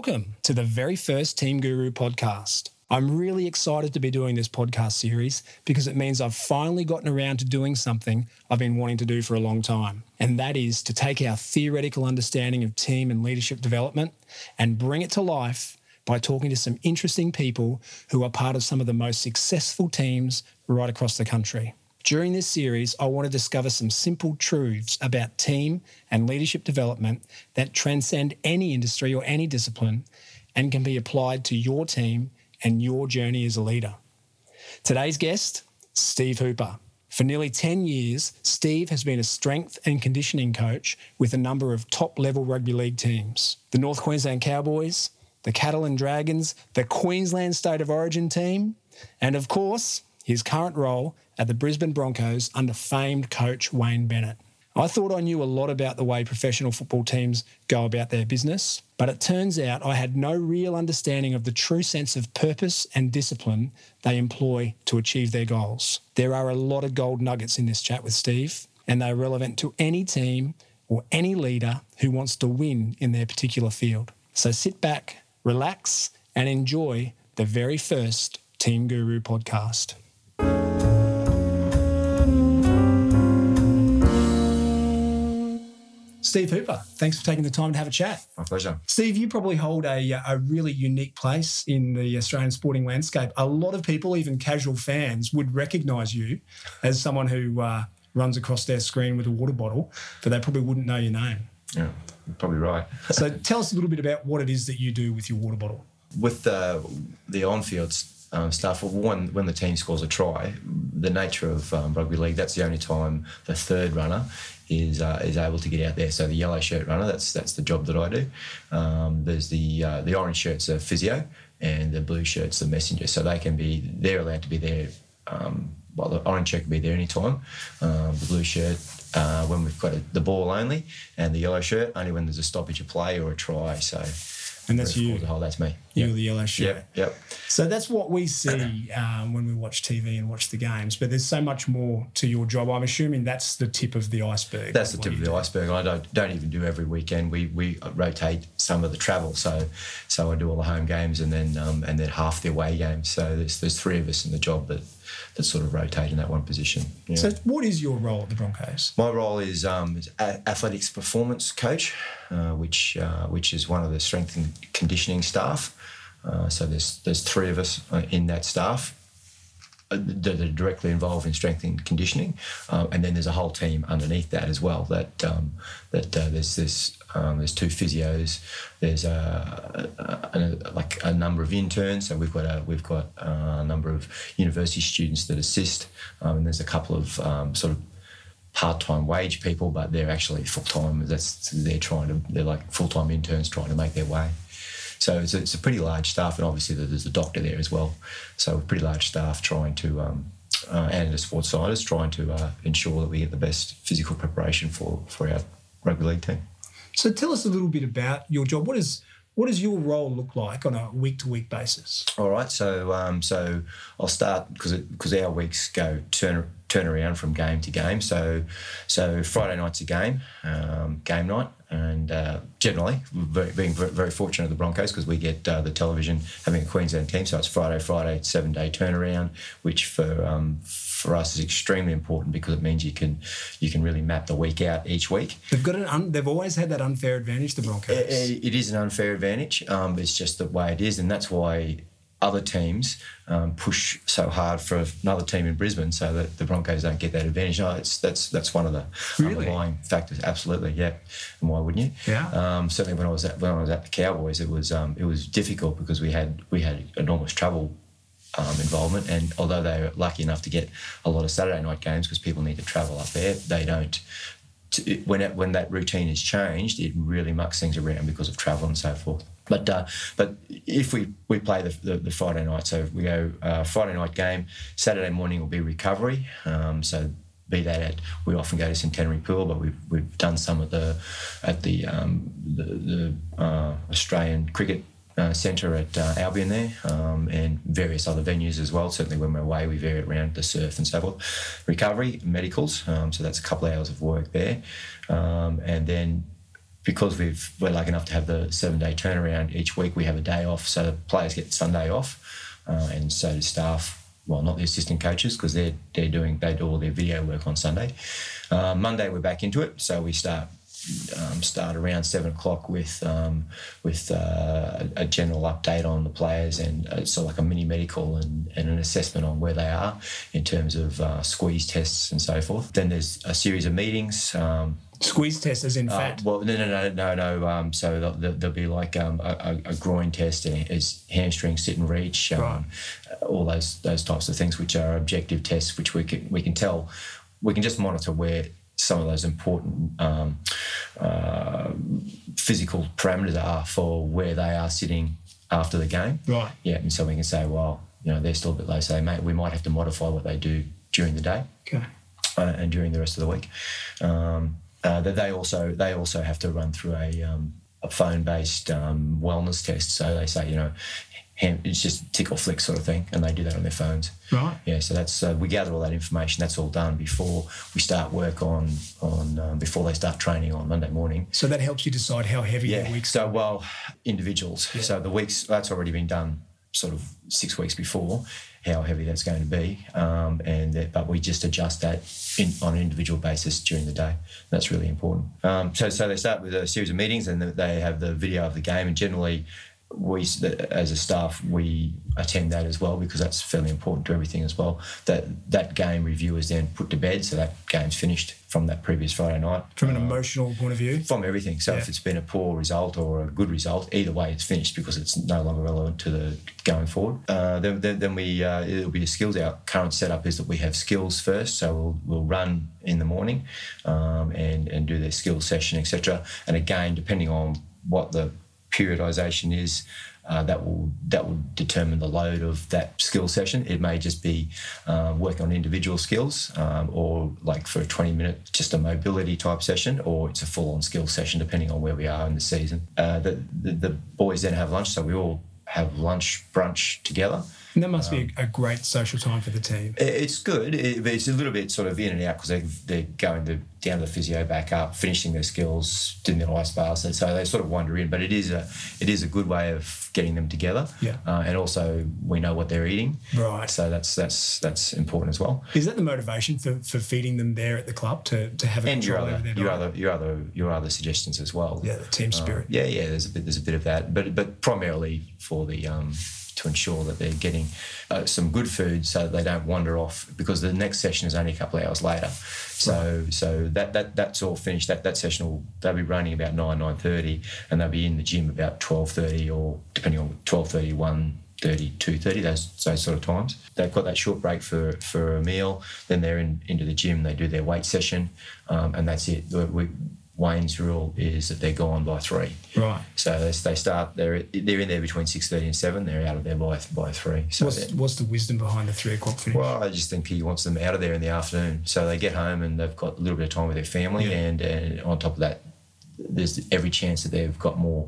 Welcome to the very first Team Guru podcast. I'm really excited to be doing this podcast series because it means I've finally gotten around to doing something I've been wanting to do for a long time. And that is to take our theoretical understanding of team and leadership development and bring it to life by talking to some interesting people who are part of some of the most successful teams right across the country. During this series, I want to discover some simple truths about team and leadership development that transcend any industry or any discipline and can be applied to your team and your journey as a leader. Today's guest, Steve Hooper. For nearly 10 years, Steve has been a strength and conditioning coach with a number of top level rugby league teams the North Queensland Cowboys, the Catalan Dragons, the Queensland State of Origin team, and of course, his current role at the Brisbane Broncos under famed coach Wayne Bennett. I thought I knew a lot about the way professional football teams go about their business, but it turns out I had no real understanding of the true sense of purpose and discipline they employ to achieve their goals. There are a lot of gold nuggets in this chat with Steve, and they're relevant to any team or any leader who wants to win in their particular field. So sit back, relax, and enjoy the very first Team Guru podcast. Steve Hooper, thanks for taking the time to have a chat. My pleasure. Steve, you probably hold a, a really unique place in the Australian sporting landscape. A lot of people, even casual fans, would recognise you as someone who uh, runs across their screen with a water bottle, but they probably wouldn't know your name. Yeah, probably right. so tell us a little bit about what it is that you do with your water bottle. With the the on-field um, stuff, when when the team scores a try, the nature of um, rugby league, that's the only time the third runner is uh, is able to get out there. So the yellow shirt runner, that's that's the job that I do. Um, there's the uh, the orange shirt's a physio, and the blue shirt's the messenger. So they can be they're allowed to be there. Um, well, the orange shirt can be there anytime. Um, the blue shirt uh, when we've got a, the ball only, and the yellow shirt only when there's a stoppage of play or a try. So and that's you. Oh, that's me. You yep. the yellow shirt. Yep. yep. So that's what we see um, when we watch TV and watch the games. But there's so much more to your job. I'm assuming that's the tip of the iceberg. That's the tip of the do. iceberg. I don't don't even do every weekend. We we rotate some of the travel. So so I do all the home games and then um, and then half the away games. So there's there's three of us in the job that that sort of rotate in that one position. Yeah. So, what is your role at the Broncos? My role is, um, is athletics performance coach, uh, which uh, which is one of the strength and conditioning staff. Uh, so there's there's three of us uh, in that staff that are directly involved in strength and conditioning, uh, and then there's a whole team underneath that as well. That um, that uh, there's this um, there's two physios, there's a, a, a, like a number of interns, so we've got a we've got a number of university students that assist, um, and there's a couple of um, sort of part-time wage people, but they're actually full-time. That's they're trying to they're like full-time interns trying to make their way. So it's a, it's a pretty large staff, and obviously there's a doctor there as well. So a pretty large staff trying to, um, uh, and a sports scientist trying to uh, ensure that we get the best physical preparation for, for our rugby league team. So tell us a little bit about your job. What is what does your role look like on a week to week basis? All right, so um, so I'll start because because our weeks go turn turn around from game to game. So so Friday night's a game, um, game night and uh, generally very, being very fortunate at the Broncos because we get uh, the television having a Queensland team, so it's Friday, Friday, seven day turnaround, which for um, for us is extremely important because it means you can you can really map the week out each week. They've got an un, they've always had that unfair advantage, the Broncos. it, it is an unfair advantage. Um, it's just the way it is, and that's why other teams um, push so hard for another team in Brisbane so that the Broncos don't get that advantage. No, it's that's that's one of the really? underlying factors. Absolutely, yeah. And why wouldn't you? Yeah. Um, certainly, when I was at when I was at the Cowboys, it was um, it was difficult because we had we had enormous travel um, involvement. And although they were lucky enough to get a lot of Saturday night games because people need to travel up there, they don't. To, when it, when that routine is changed, it really mucks things around because of travel and so forth. But uh, but if we, we play the, the, the Friday night, so we go uh, Friday night game, Saturday morning will be recovery. Um, so be that at we often go to Centenary Pool, but we've we've done some of the at the um, the, the uh, Australian Cricket uh, Centre at uh, Albion there, um, and various other venues as well. Certainly when we're away, we vary it around the surf and so forth. Recovery, medicals, um, so that's a couple of hours of work there, um, and then because we've we're lucky enough to have the seven day turnaround each week, we have a day off, so players get Sunday off, uh, and so do staff. Well, not the assistant coaches because they're they're doing they do all their video work on Sunday. Uh, Monday we're back into it, so we start um, start around seven o'clock with um, with uh, a general update on the players and uh, so like a mini medical and, and, an assessment on where they are in terms of uh, squeeze tests and so forth. Then there's a series of meetings. Um, Squeeze test as in uh, fat? well, no, no, no, no, no. Um, so there'll, there'll, be like um, a, a, groin test, and it's hamstring sit and reach, um, right. all those those types of things, which are objective tests, which we can we can tell, we can just monitor where some of those important um, uh, physical parameters are for where they are sitting after the game. Right. Yeah, and so we can say, well, you know, they're still a bit low, so mate, we might have to modify what they do during the day. Okay. Uh, and during the rest of the week. Um, uh, that they also they also have to run through a, um, a phone based um, wellness test. So they say, you know, it's just tick or flick sort of thing, and they do that on their phones. Right. Yeah. So that's uh, we gather all that information. That's all done before we start work on on um, before they start training on Monday morning. So that helps you decide how heavy yeah. the week's. So well, individuals. Yeah. So the weeks that's already been done, sort of six weeks before, how heavy that's going to be, um, and that, but we just adjust that in, on an individual basis during the day. That's really important. Um, so, so they start with a series of meetings, and they have the video of the game, and generally we as a staff we attend that as well because that's fairly important to everything as well. That that game review is then put to bed so that game's finished from that previous friday night. From an uh, emotional point of view? from everything. So yeah. if it's been a poor result or a good result either way it's finished because it's no longer relevant to the going forward. Uh, then, then, then, we uh, it'll be a skills our current setup is that we have skills first so we'll, we'll run in the morning um, and and do their skills session etc and again depending on what the periodization is, uh, that will that will determine the load of that skill session. It may just be um, working on individual skills, um, or like for a twenty minute just a mobility type session, or it's a full on skill session depending on where we are in the season. Uh, the, the, the boys then have lunch, so we all have lunch brunch together. And that must um, be a, great social time for the team. It's good, it, it's a little bit sort of in and out because they, they're going to, down to the physio, back up, finishing their skills, doing their ice baths, and so they sort of wander in. But it is a it is a good way of getting them together. Yeah. Uh, and also we know what they're eating. Right. So that's that's that's important as well. Is that the motivation for, for feeding them there at the club to, to have a and your other, your other your other your other suggestions as well. Yeah, the team spirit. Uh, yeah, yeah. There's a bit there's a bit of that, but but primarily for the um, to ensure that they're getting uh, some good food so that they don't wander off because the next session is only a couple of hours later. So right. so that, that that's all finished. That that session will they'll be running about nine nine thirty and they'll be in the gym about twelve thirty or depending on twelve thirty one. 30, 2.30, those, those sort of times. They've got that short break for, for a meal, then they're in, into the gym, they do their weight session, um, and that's it. We, Wayne's rule is that they're gone by three. Right. So they, they start they're they're in there between six thirty and seven. They're out of there by by three. So what's, what's the wisdom behind the three o'clock finish? Well, I just think he wants them out of there in the afternoon, so they get home and they've got a little bit of time with their family, yeah. and and on top of that, there's every chance that they've got more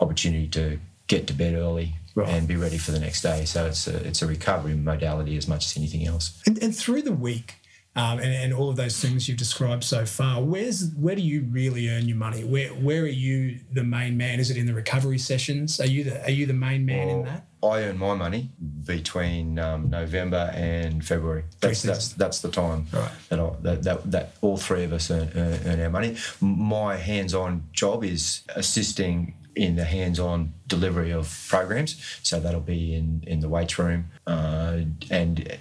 opportunity to get to bed early right. and be ready for the next day. So it's a it's a recovery modality as much as anything else. And, and through the week um, and, and all of those things you've described so far. Where's where do you really earn your money? Where where are you the main man? Is it in the recovery sessions? Are you the are you the main man well, in that? I earn my money between um, November and February. That's that's that's the time right. that, I, that, that that all three of us earn, earn our money. My hands-on job is assisting in the hands-on delivery of programs. So that'll be in in the weights room uh, and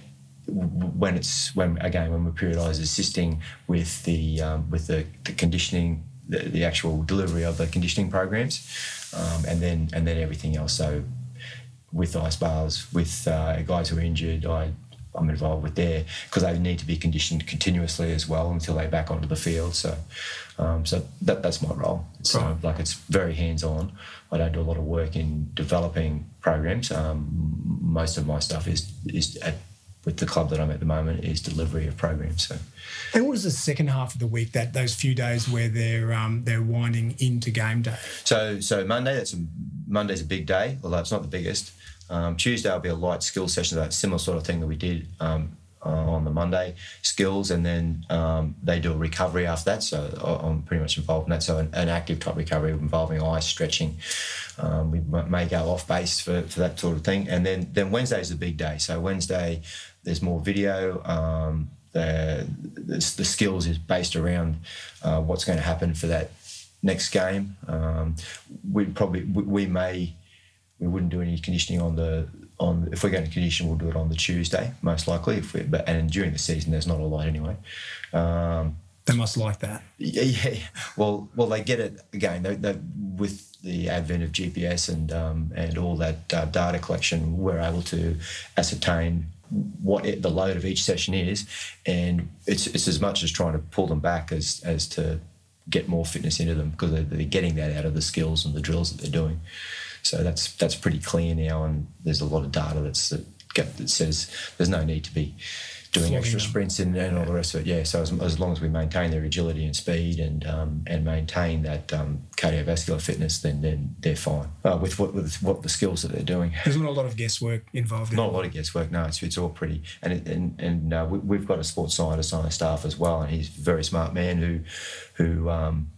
when it's when again when we're periodised assisting with the um, with the, the conditioning the, the, actual delivery of the conditioning programs um, and then and then everything else. So with ice baths with uh, guys who are injured I I'm involved with there because they need to be conditioned continuously as well until they back onto the field. So um, so that, that's my role. It's right. like it's very hands-on. I don't do a lot of work in developing programs. Um, most of my stuff is is at with the club that I'm at the moment is delivery of programs. So, and what is the second half of the week? That those few days where they're um, they're winding into game day. So so Monday that's a, Monday's a big day, although it's not the biggest. Um, Tuesday will be a light skill session, that similar sort of thing that we did um, uh, on the Monday skills, and then um, they do a recovery after that. So I'm pretty much involved in that. So an, an active type recovery involving ice stretching. Um, we may go off base for, for that sort of thing, and then then Wednesday is the big day. So Wednesday, there's more video. Um, the, the, the skills is based around uh, what's going to happen for that next game. Um, we probably we, we may we wouldn't do any conditioning on the on if we're going to condition, we'll do it on the Tuesday most likely. If we but and during the season, there's not a lot anyway. Um, they must like that. Yeah, yeah. Well, well, they get it again. They, they, with the advent of GPS and um, and all that uh, data collection, we're able to ascertain what it, the load of each session is, and it's it's as much as trying to pull them back as as to get more fitness into them because they're, they're getting that out of the skills and the drills that they're doing. So that's that's pretty clear now, and there's a lot of data that's that, that says there's no need to be doing extra sprints and, and all the rest of it. Yeah, so as, as long as we maintain their agility and speed and um, and maintain that um, cardiovascular fitness, then then they're fine uh, with what with what the skills that they're doing. There's not a lot of guesswork involved. Not in a lot of guesswork. No, it's, it's all pretty. And it, and and uh, we, have got a sports scientist on our staff as well, and he's a very smart man who who um,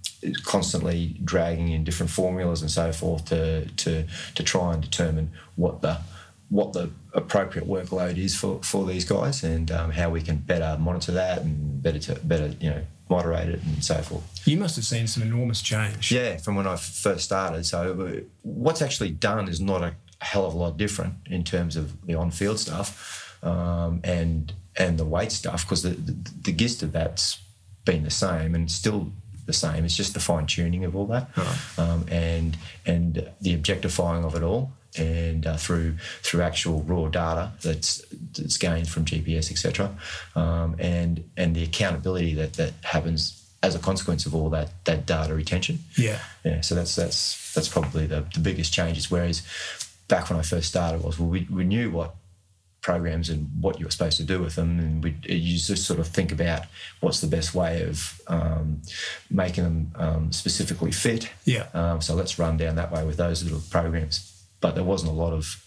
constantly dragging in different formulas and so forth to to to try and determine what the what the appropriate workload is for, for these guys and um, how we can better monitor that and better to, better you know moderate it and so forth. You must have seen some enormous change. Yeah, from when I first started. So uh, what's actually done is not a hell of a lot different in terms of the on-field stuff um, and and the weight stuff because the, the, the gist of that's been the same and still the same. It's just the fine tuning of all that, right. um, and and the objectifying of it all, and uh, through through actual raw data that's that's gained from GPS, etc., um, and and the accountability that that happens as a consequence of all that that data retention. Yeah, yeah. So that's that's that's probably the, the biggest changes. Whereas back when I first started was well, we, we knew what programs and what you're supposed to do with them. And we, you just sort of think about what's the best way of um, making them um, specifically fit. Yeah. Um, so let's run down that way with those little programs. But there wasn't a lot of,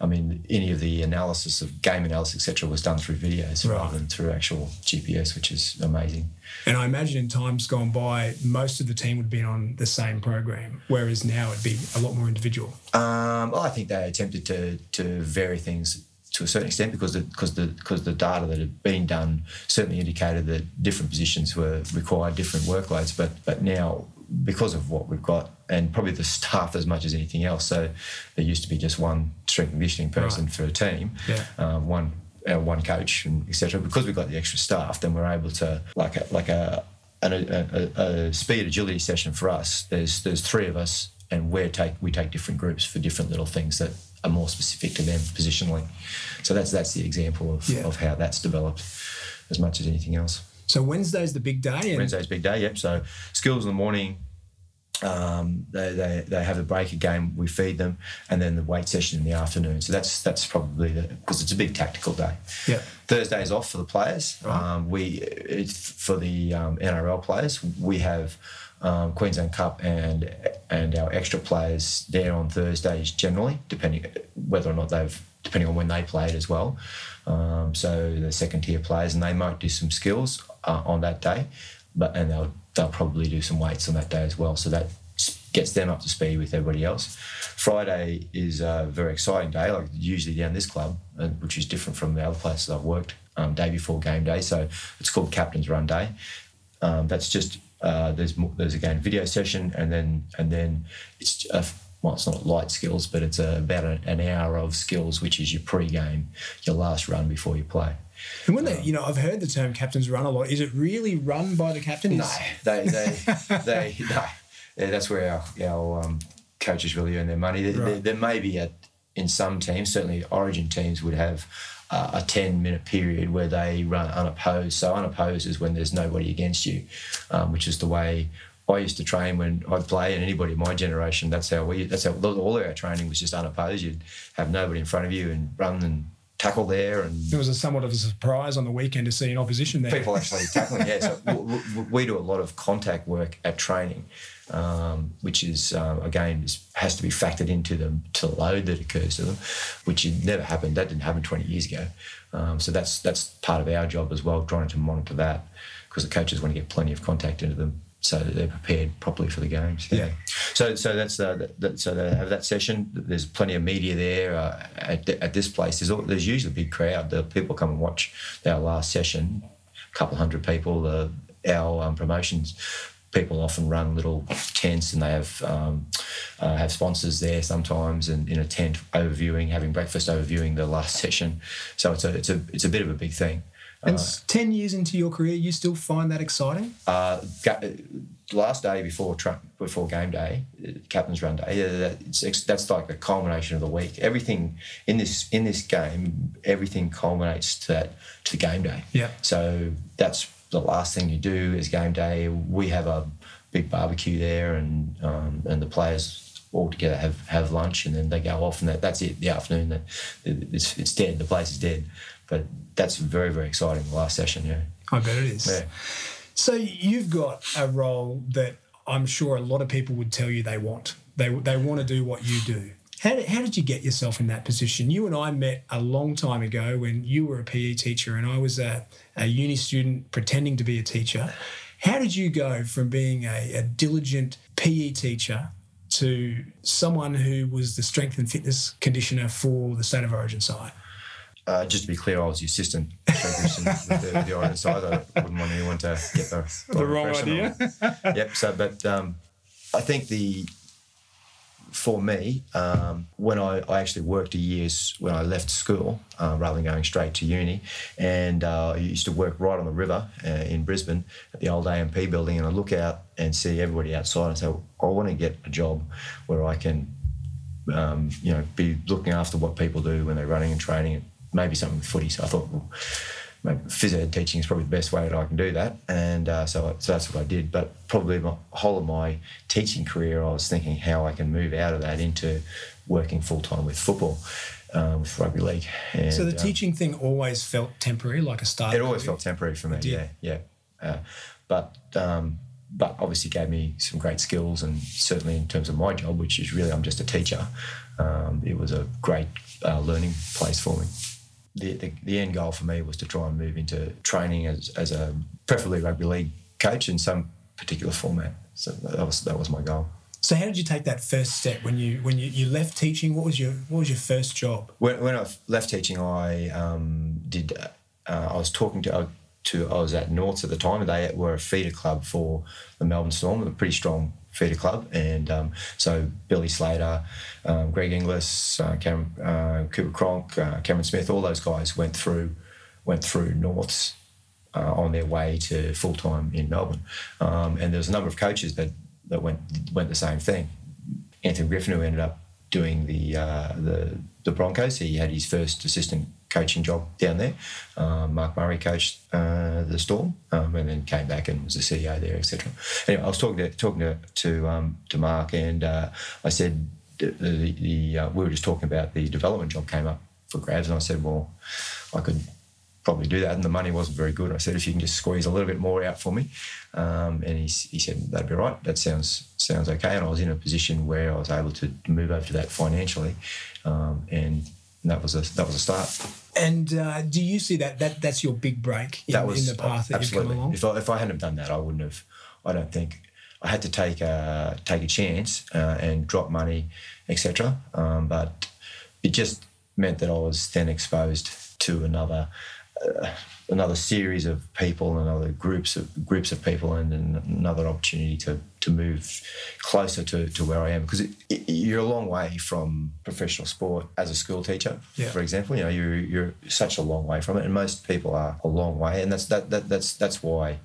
I mean, any of the analysis of game analysis, etc., was done through videos right. rather than through actual GPS, which is amazing. And I imagine in times gone by, most of the team would be on the same program, whereas now it'd be a lot more individual. Um, I think they attempted to to vary things to a certain extent because the because the because the data that had been done certainly indicated that different positions were required different workloads. But but now because of what we've got and probably the staff as much as anything else. So there used to be just one strength conditioning person right. for a team, yeah. um, one uh, one coach and etc. Because we've got the extra staff, then we're able to like a, like a, a, a, a speed agility session for us. There's there's three of us and we take we take different groups for different little things that are more specific to them positionally. So that's that's the example of, yeah. of how that's developed as much as anything else. So Wednesday's the big day. And- Wednesday's big day. Yep. So skills in the morning. Um, they, they, they have a break again. We feed them, and then the weight session in the afternoon. So that's that's probably because it's a big tactical day. Yeah. Thursday is off for the players. Right. Um, we it's for the um, NRL players. We have um, Queensland Cup and and our extra players there on Thursdays generally, depending whether or not they've depending on when they played as well. Um, so the second tier players, and they might do some skills uh, on that day, but and they'll they'll probably do some weights on that day as well. So that gets them up to speed with everybody else. Friday is a very exciting day, like usually down this club, which is different from the other places I've worked. Um, day before game day, so it's called Captain's Run Day. Um, that's just uh, there's there's again video session, and then and then it's a, well, it's not light skills, but it's a, about a, an hour of skills, which is your pre-game, your last run before you play. And when they, you know, I've heard the term captain's run a lot. Is it really run by the captain? No, they, they, they, no. Yeah, that's where our, our um, coaches really earn their money. There, right. there, there may be a, in some teams, certainly Origin teams would have uh, a 10 minute period where they run unopposed. So, unopposed is when there's nobody against you, um, which is the way I used to train when I'd play, and anybody in my generation, that's how we, that's how all our training was just unopposed. You'd have nobody in front of you and run and tackle there, and It was a somewhat of a surprise on the weekend to see an opposition there. people actually tackling. Yeah, so w- w- we do a lot of contact work at training, um, which is um, again is, has to be factored into the to the load that occurs to them, which never happened. That didn't happen 20 years ago. Um, so that's that's part of our job as well, trying to monitor that because the coaches want to get plenty of contact into them so that they're prepared properly for the games. Yeah. So so that's uh, that, that, so they have that session. There's plenty of media there uh, at, at this place. There's al- there's usually a big crowd. The people come and watch our last session. A couple hundred people. Uh, our um, promotions people often run little tents and they have um, uh, have sponsors there sometimes and in a tent overviewing, having breakfast, overviewing the last session. So it's a it's a it's a bit of a big thing. And s- 10 years into your career, you still find that exciting? uh, last day before tra- before game day, uh, captain's run day. Yeah, that, it's, that's like the culmination of the week. Everything in this in this game, everything culminates to that to the game day. Yeah. So that's the last thing you do is game day. We have a big barbecue there, and um, and the players all together have, have lunch, and then they go off, and that, that's it. The afternoon, that it's, it's dead. The place is dead. But that's very very exciting. The last session, yeah. I bet it is. Yeah. So you've got a role that I'm sure a lot of people would tell you they want. They, they want to do what you do. How did, how did you get yourself in that position? You and I met a long time ago when you were a PE teacher and I was a, a uni student pretending to be a teacher. How did you go from being a, a diligent PE teacher to someone who was the strength and fitness conditioner for the State of Origin side? Uh, just to be clear, I was the assistant with the, the Origin side. I wouldn't want anyone to get the, The wrong idea. yep. So, but um, I think the for me, um, when I, I actually worked a years when I left school uh, rather than going straight to uni, and uh, I used to work right on the river uh, in Brisbane at the old AMP building, and I look out and see everybody outside and say, I want to get a job where I can um, you know, be looking after what people do when they're running and training, and maybe something footy. So I thought, well, maybe phys ed teaching is probably the best way that I can do that, and uh, so, so that's what I did. But probably my whole of my teaching career, I was thinking how I can move out of that into working full time with football, um, with rugby league. And, So the uh, teaching thing always felt temporary, like a start. it always felt temporary for me. Yeah, yeah. Uh, but um, but obviously gave me some great skills, and certainly in terms of my job, which is really I'm just a teacher. Um, it was a great uh, learning place for me. The, the the end goal for me was to try and move into training as as a preferably rugby league coach in some particular format. So that was that was my goal. So how did you take that first step when you when you, you left teaching? What was your what was your first job? When, when I left teaching, I um, did. Uh, I was talking to uh, to. I was at Norths at the time, they were a feeder club for the Melbourne Storm, a pretty strong feeder club. And um, so Billy Slater, um, Greg Inglis, uh, Cam, uh, Cooper Cronk, uh, Cameron Smith, all those guys went through went through Norths uh, on their way to full time in Melbourne. Um, and there was a number of coaches that, that went went the same thing. Anthony Griffin, who ended up doing the uh, the the Broncos, he had his first assistant coaching job down there. Um, Mark Murray coached uh, the Storm, um, and then came back and was the CEO there, etc. Anyway, I was talking to talking to to, um, to Mark, and uh, I said the, the, the uh, we were just talking about the development job came up for grabs, and I said, well, I could probably do that. And the money wasn't very good. I said, if you can just squeeze a little bit more out for me. Um, and he, he said, that'd be right. That sounds sounds okay. And I was in a position where I was able to move over to that financially. Um, and that was a that was a start. And uh, do you see that that that's your big break in, that was in the path that absolutely. you've come along? If I, if I hadn't done that, I wouldn't have. I don't think I had to take a take a chance uh, and drop money, etc. Um, but it just meant that I was then exposed to another uh, another series of people, and other groups of groups of people, and, and another opportunity to to move closer to, to where I am because you're a long way from professional sport as a school teacher, Yeah. for example. You know, you're you're such a long way from it, and most people are a long way, and that's that, that that's that's why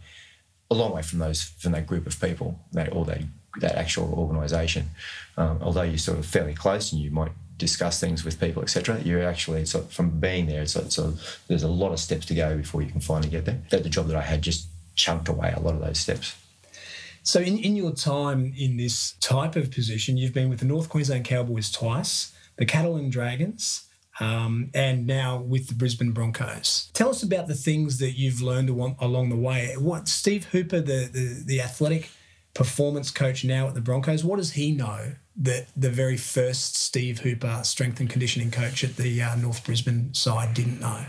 a long way from those from that group of people that or that that actual organisation. Um, although you're sort of fairly close and you might discuss things with people, etc. You're actually so from being there. So, there's a lot of steps to go before you can finally get there. That the job that I had just chunked away a lot of those steps. So, in, in your time in this type of position, you've been with the North Queensland Cowboys twice, the Catalan Dragons, um, and now with the Brisbane Broncos. Tell us about the things that you've learned along the way. What Steve Hooper, the, the, the athletic performance coach now at the Broncos, what does he know that the very first Steve Hooper, strength and conditioning coach at the uh, North Brisbane side, didn't know?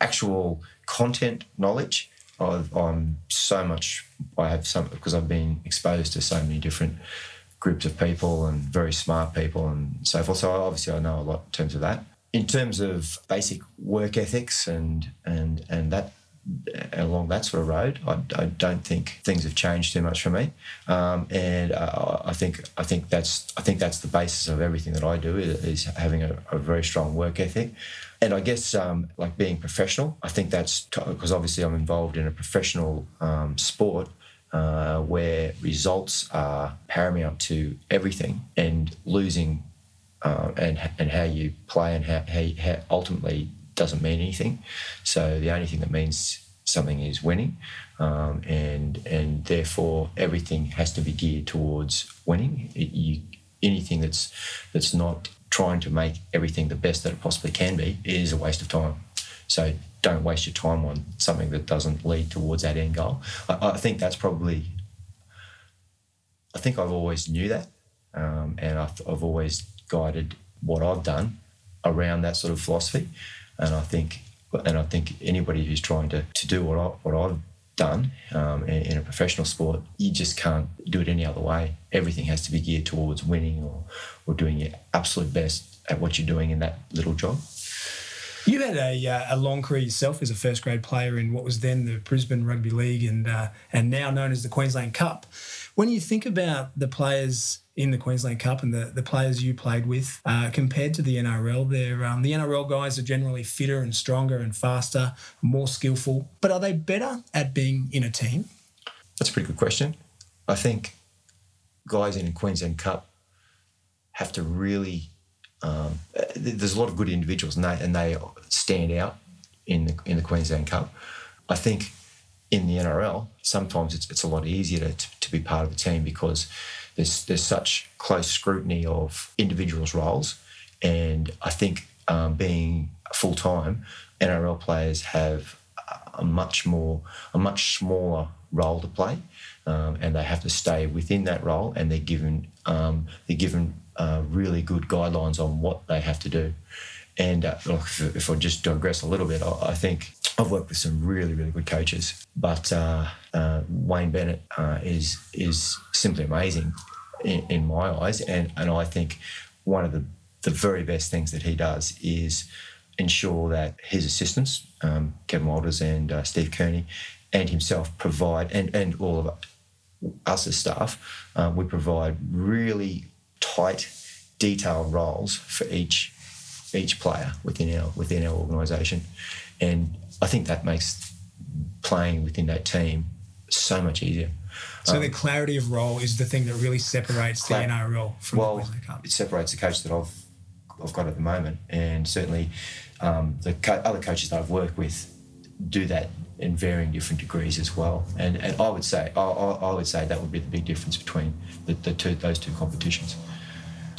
Actual content knowledge. i am so much. I have some because I've been exposed to so many different groups of people and very smart people and so forth. So obviously, I know a lot in terms of that. In terms of basic work ethics and and and that along that sort of road, I, I, don't think things have changed too much for me, um, and uh, I think I think that's I think that's the basis of everything that I do is, is having a, a, very strong work ethic, and I guess um, like being professional. I think that's because obviously I'm involved in a professional um, sport. Uh, where results are paramount to everything, and losing uh, and and how you play and how, how, how ultimately doesn't mean anything. So the only thing that means something is winning, um, and and therefore everything has to be geared towards winning. It, you, anything that's that's not trying to make everything the best that it possibly can be is a waste of time. So don't waste your time on something that doesn't lead towards that end goal. I, I think that's probably. I think I've always knew that, um, and I've, I've always guided what I've done around that sort of philosophy. And I think, and I think anybody who's trying to, to do what I what I've done um, in, in, a professional sport, you just can't do it any other way. Everything has to be geared towards winning or or doing your absolute best at what you're doing in that little job. You had a, uh, a long career yourself as a first grade player in what was then the Brisbane Rugby League and uh, and now known as the Queensland Cup. When you think about the players in the Queensland Cup and the, the players you played with uh, compared to the NRL, they're, um, the NRL guys are generally fitter and stronger and faster, more skillful. But are they better at being in a team? That's a pretty good question. I think guys in the Queensland Cup have to really. Um, there's a lot of good individuals and they, and they stand out in the in the Queensland Cup. I think in the NRL, sometimes it's, it's a lot easier to, to, to be part of a team because there's, there's such close scrutiny of individuals' roles. And I think um, being full time, NRL players have a much more, a much smaller role to play. Um, and they have to stay within that role, and they're given um, they're given uh, really good guidelines on what they have to do. And uh, if, if, I just digress a little bit, I, I think I've worked with some really, really good coaches, but uh, uh, Wayne Bennett uh, is is simply amazing in, in, my eyes, and and I think one of the the very best things that he does is ensure that his assistants, um, Kevin Walters and uh, Steve Kearney, and himself provide, and and all of us as staff, uh, we provide really tight, detailed roles for each each player within our within our organisation, and I think that makes playing within that team so much easier. So um, the clarity of role is the thing that really separates the NRL from well, the Queensland Cup. It separates the coach that I've I've got at the moment, and certainly um, the co- other coaches that I've worked with do that in varying different degrees as well. And and I would say I, I would say that would be the big difference between the, the two those two competitions.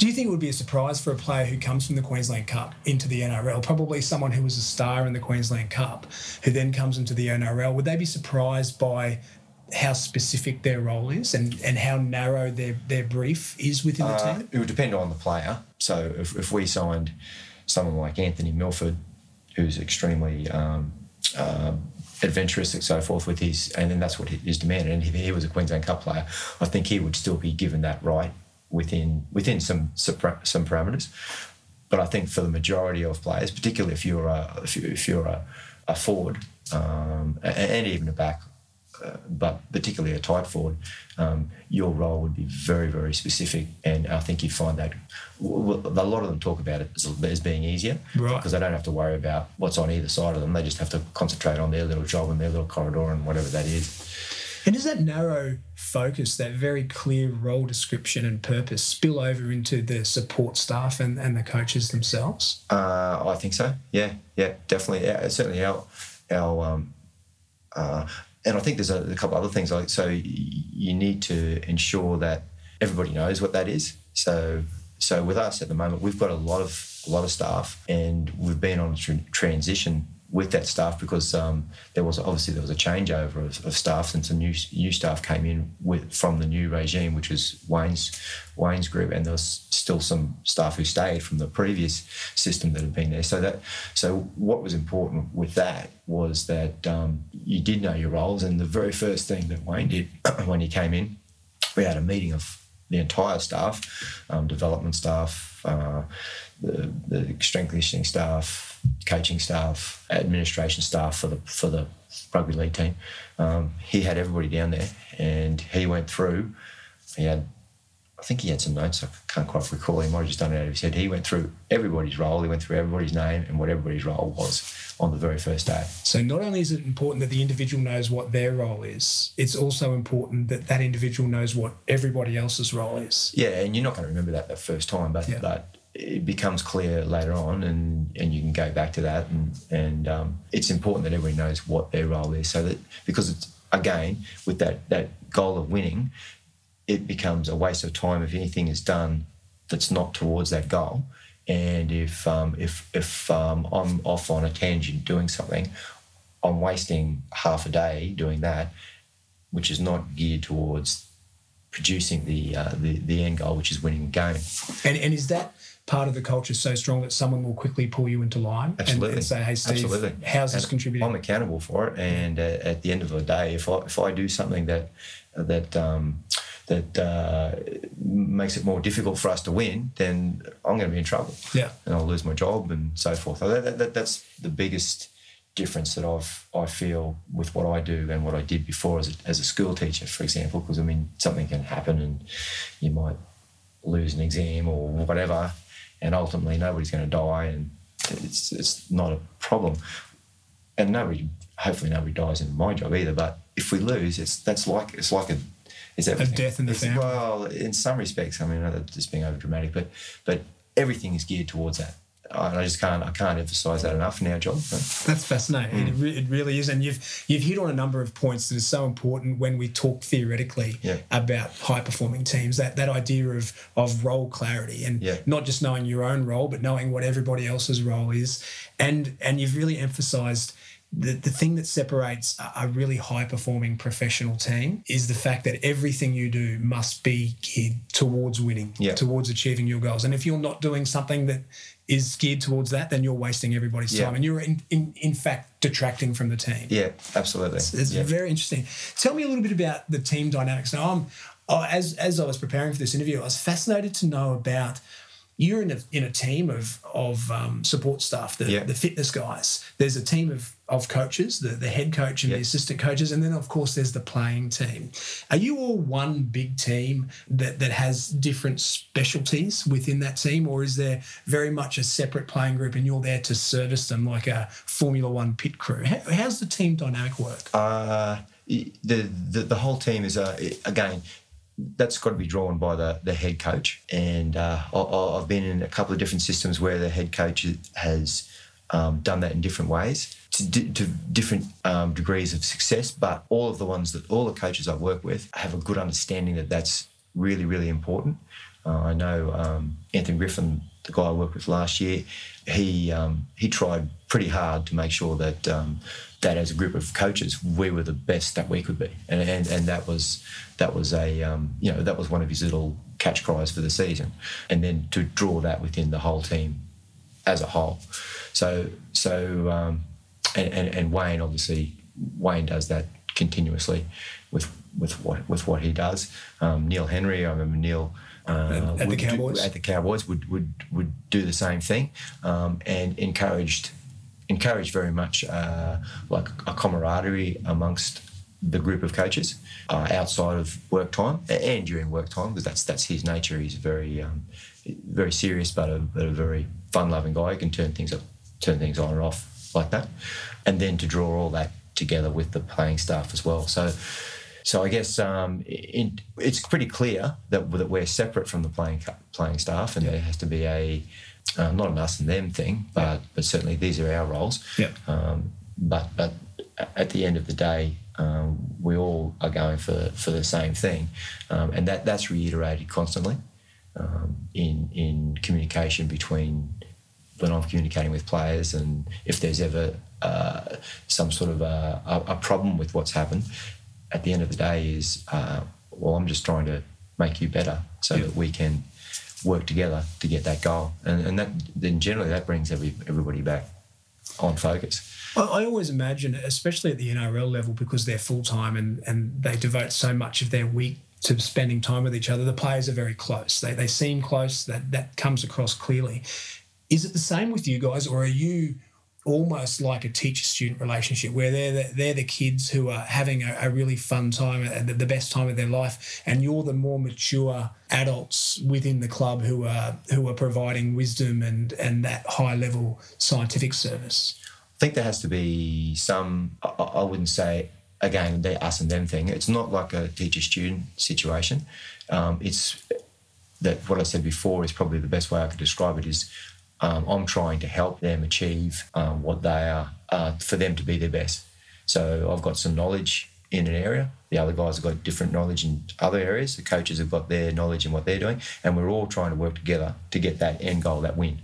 Do you think it would be a surprise for a player who comes from the Queensland Cup into the NRL, probably someone who was a star in the Queensland Cup, who then comes into the NRL? Would they be surprised by how specific their role is and, and how narrow their, their brief is within the uh, team? It would depend on the player. So if, if we signed someone like Anthony Milford, who's extremely um, uh, adventurous and so forth with his, and then that's what his demand. And if he was a Queensland Cup player, I think he would still be given that right within within some some parameters. But I think for the majority of players, particularly if you're a if, you, if you're a, a forward um, and even a back, uh, but particularly a tight forward, um, your role would be very very specific. And I think you find that a lot of them talk about it as, as being easier right. because they don't have to worry about what's on either side of them. They just have to concentrate on their little job and their little corridor and whatever that is. And does that narrow focus, that very clear role description and purpose, spill over into the support staff and, and the coaches themselves? Uh, I think so. Yeah, yeah, definitely. Yeah, certainly our our um, uh, and I think there's a, a couple other things like so you need to ensure that everybody knows what that is. So so with us at the moment, we've got a lot of a lot of staff, and we've been on a tr- transition with that staff because um, there was obviously there was a changeover of, of, staff and some new new staff came in with from the new regime, which was Wayne's Wayne's group, and there was still some staff who stayed from the previous system that had been there. So that so what was important with that was that um, you did know your roles, and the very first thing that Wayne did when he came in, we had a meeting of the entire staff, um, development staff, uh, the, the strength staff, coaching staff, administration staff for the for the rugby league team. Um, he had everybody down there, and he went through. He had, I think he had some notes. I can't quite recall. He might have just done it out of his head. He went through everybody's role. He went through everybody's name and what everybody's role was on the very first day. So not only is it important that the individual knows what their role is, it's also important that that individual knows what everybody else's role is. Yeah, and you're not going to remember that the first time, but yeah. but it becomes clear later on, and, and you can go back to that, and and um, it's important that everyone knows what their role is, so that because it's again with that that goal of winning, it becomes a waste of time if anything is done that's not towards that goal, and if um, if if um, I'm off on a tangent doing something, I'm wasting half a day doing that, which is not geared towards producing the uh, the the end goal, which is winning the game. And and is that part of the culture is so strong that someone will quickly pull you into line and, and, say, "Hey, Steve, Absolutely. how's this contributing?" I'm accountable for it, and uh, at the end of the day, if I if I do something that that um, that uh, makes it more difficult for us to win, then I'm going to be in trouble. Yeah, and I'll lose my job and so forth. So that, that, that's the biggest difference that I've I feel with what I do and what I did before as a, as a school teacher, for example. Because I mean, something can happen and you might lose an exam or whatever, and ultimately nobody's going to die, and it's it's not a problem. And nobody, hopefully, nobody dies in my job either. But if we lose, it's that's like it's like a it's that a death in the family. Well, in some respects, I mean, just being over dramatic, but but everything is geared towards that. I just can't I can't emphasise that enough our job. That's fascinating. Mm. It, re- it, really is, and you've you've hit on a number of points that are so important when we talk theoretically yeah. about high performing teams. That that idea of of role clarity and yeah. not just knowing your own role, but knowing what everybody else's role is, and and you've really emphasised the, the thing that separates a really high performing professional team is the fact that everything you do must be geared towards winning, yeah. towards achieving your goals. And if you're not doing something that is geared towards that, then you're wasting everybody's yeah. time and you're in, in, in fact detracting from the team. Yeah, absolutely. It's, it's yeah. very interesting. Tell me a little bit about the team dynamics. Now, I'm, oh, as, as I was preparing for this interview, I was fascinated to know about you're in a, in a team of, of um, support staff, the, yeah. the fitness guys. There's a team of, of coaches, the, the head coach and yeah. the assistant coaches, and then of course there's the playing team. Are you all one big team that, that has different specialties within that team, or is there very much a separate playing group and you're there to service them like a Formula One pit crew? How, how's the team dynamic work? Uh, the, the, the whole team is, uh, again, that's got to be drawn by the, the head coach. And uh, I, have been in a couple of different systems where the head coach has um, done that in different ways to, to different um, degrees of success. But all of the ones that all the coaches I work with have a good understanding that that's really, really important. Uh, I know um, Anthony Griffin, the guy I worked with last year, he um, he tried pretty hard to make sure that um, that as a group of coaches we were the best that we could be, and and, and that was that was a um, you know that was one of his little catch cries for the season, and then to draw that within the whole team as a whole. So so um, and, and, and Wayne obviously Wayne does that continuously with with what with what he does. Um, Neil Henry, I remember Neil. Uh, at, the Cowboys, do, at the Cowboys would would would do the same thing, um, and encouraged encouraged very much uh, like a camaraderie amongst the group of coaches uh, outside of work time and during work time because that's that's his nature. He's very um, very serious but a, but a very fun loving guy. He can turn things up, turn things on and off like that, and then to draw all that together with the playing staff as well. So. So I guess um, in, it's pretty clear that, that we're separate from the playing playing staff, and yeah. there has to be a uh, not an us and them thing, but yeah. but certainly these are our roles. Yeah. Um, but but at the end of the day, um, we all are going for, for the same thing, um, and that that's reiterated constantly. um, in in communication between when I'm communicating with players, and if there's ever uh, some sort of a, a, problem with what's happened, at the end of the day, is uh, well, I'm just trying to make you better so yeah. that we can work together to get that goal, and, and that then generally that brings every everybody back on focus. I always imagine, especially at the NRL level, because they're full time and, and they devote so much of their week to spending time with each other. The players are very close. They, they seem close. That that comes across clearly. Is it the same with you guys, or are you almost like a teacher-student relationship where they're the, they're the kids who are having a, a really fun time and the best time of their life, and you're the more mature adults within the club who are who are providing wisdom and and that high level scientific service. I think there has to be some. I, I wouldn't say again, the us and them thing. It's not like a teacher student situation. Um, it's that what I said before is probably the best way I could describe it is um, I'm trying to help them achieve um, what they are uh, for them to be their best. So I've got some knowledge in an area. The other guys have got different knowledge in other areas. The coaches have got their knowledge in what they're doing, and we're all trying to work together to get that end goal, that win.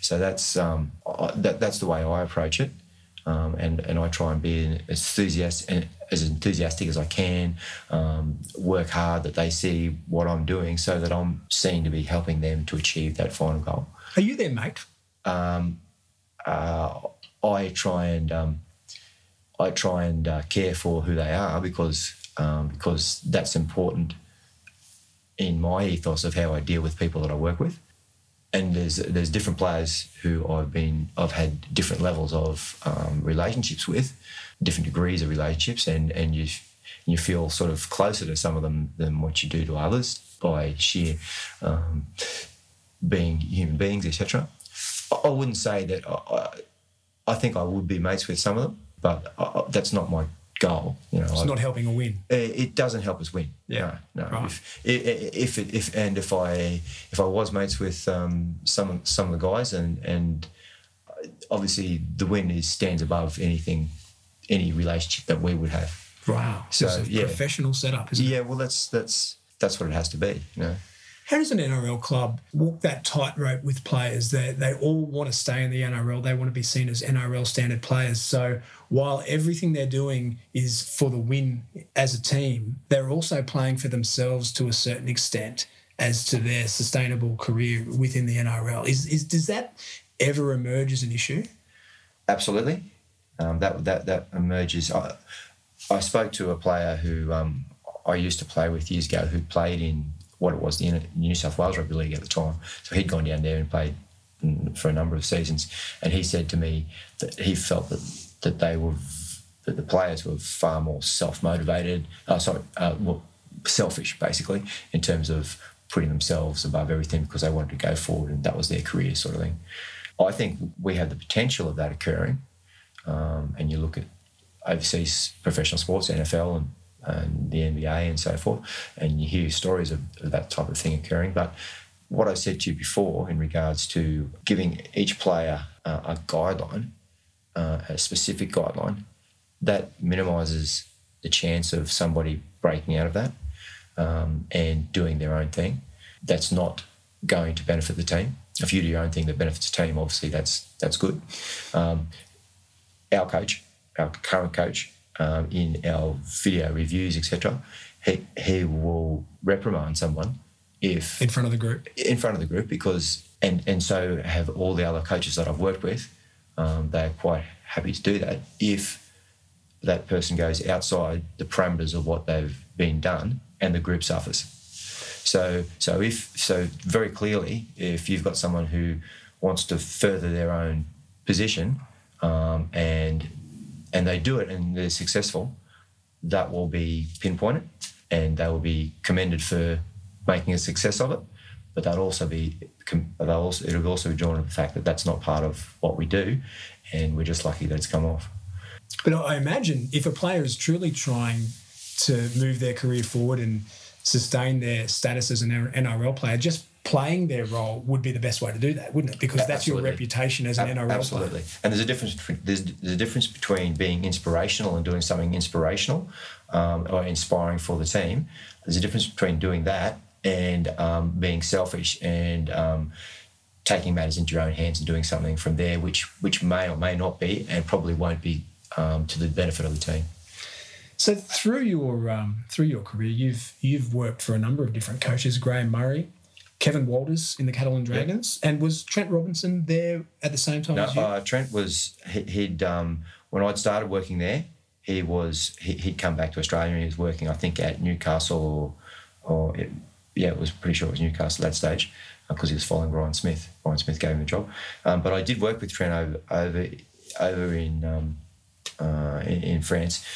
So that's um, that, that's the way I approach it um, and and I try and be as enthusiastic, as enthusiastic as I can. Um, work hard that they see what I'm doing, so that I'm seen to be helping them to achieve that final goal. Are you their mate? Um, uh, I try and um, I try and uh, care for who they are because um, because that's important in my ethos of how I deal with people that I work with and there's there's different players who I've been I've had different levels of um, relationships with, different degrees of relationships, and and you you feel sort of closer to some of them than what you do to others by sheer um, being human beings, etc. I, wouldn't say that I, I think I would be mates with some of them, but I, that's not my goal. You know, it's I, not helping a win. It doesn't help us win. Yeah, no. no. Right. If, if, if, if, and if I if I was mates with um, some some of the guys, and and obviously the win is stands above anything, any relationship that we would have. Wow. So yeah, professional setup, isn't yeah, it? Yeah. Well, that's that's that's what it has to be. You know. How does an NRL club walk that tightrope with players? They, they all want to stay in the NRL. They want to be seen as NRL standard players. So while everything they're doing is for the win as a team, they're also playing for themselves to a certain extent as to their sustainable career within the NRL. Is, is does that ever emerge as an issue? Absolutely. Um, that that that emerges. I, I spoke to a player who um, I used to play with years ago, who played in what it was the New South Wales Rugby League at the time. So he'd gone down there and played for a number of seasons, and he said to me that he felt that that they were that the players were far more self motivated. Uh, sorry, uh, well, selfish basically in terms of putting themselves above everything because they wanted to go forward and that was their career sort of thing. I think we have the potential of that occurring, um, and you look at overseas professional sports, NFL and and the NBA and so forth, and you hear stories of, of that type of thing occurring. But what I said to you before in regards to giving each player uh, a guideline, uh, a specific guideline, that minimises the chance of somebody breaking out of that um, and doing their own thing. That's not going to benefit the team. If you do your own thing that benefits the team, obviously that's that's good. Um, our coach, our current coach, um, in our video reviews, etc., he, he will reprimand someone if in front of the group. In front of the group, because and and so have all the other coaches that I've worked with. Um, they're quite happy to do that if that person goes outside the parameters of what they've been done and the group suffers. So so if so very clearly, if you've got someone who wants to further their own position um, and and they do it and they're successful, that will be pinpointed and they will be commended for making a success of it. But they'll also be, also, it'll also be drawn to the fact that that's not part of what we do, and we're just lucky that it's come off. But I imagine if a player is truly trying to move their career forward and sustain their status as an NRL player, just playing their role would be the best way to do that, wouldn't it? Because that's absolutely. your reputation as an NRL absolutely. player. And there's a difference between there's, there's a difference between being inspirational and doing something inspirational um, or inspiring for the team. There's a difference between doing that and um, being selfish and um, taking matters into your own hands and doing something from there, which which may or may not be, and probably won't be um, to the benefit of the team. So through your um, through your career, you've you've worked for a number of different coaches: Graham Murray, Kevin Walters in the Catalan Dragons, and was Trent Robinson there at the same time no, as you? Uh, Trent was he, would um, when I'd started working there, he was he, would come back to Australia and he was working I think at Newcastle or, or it, yeah, it was pretty sure it was Newcastle at that stage because he was following Brian Smith. Brian Smith gave him the job. Um, but I did work with Trent over over over in, um, uh, in, in France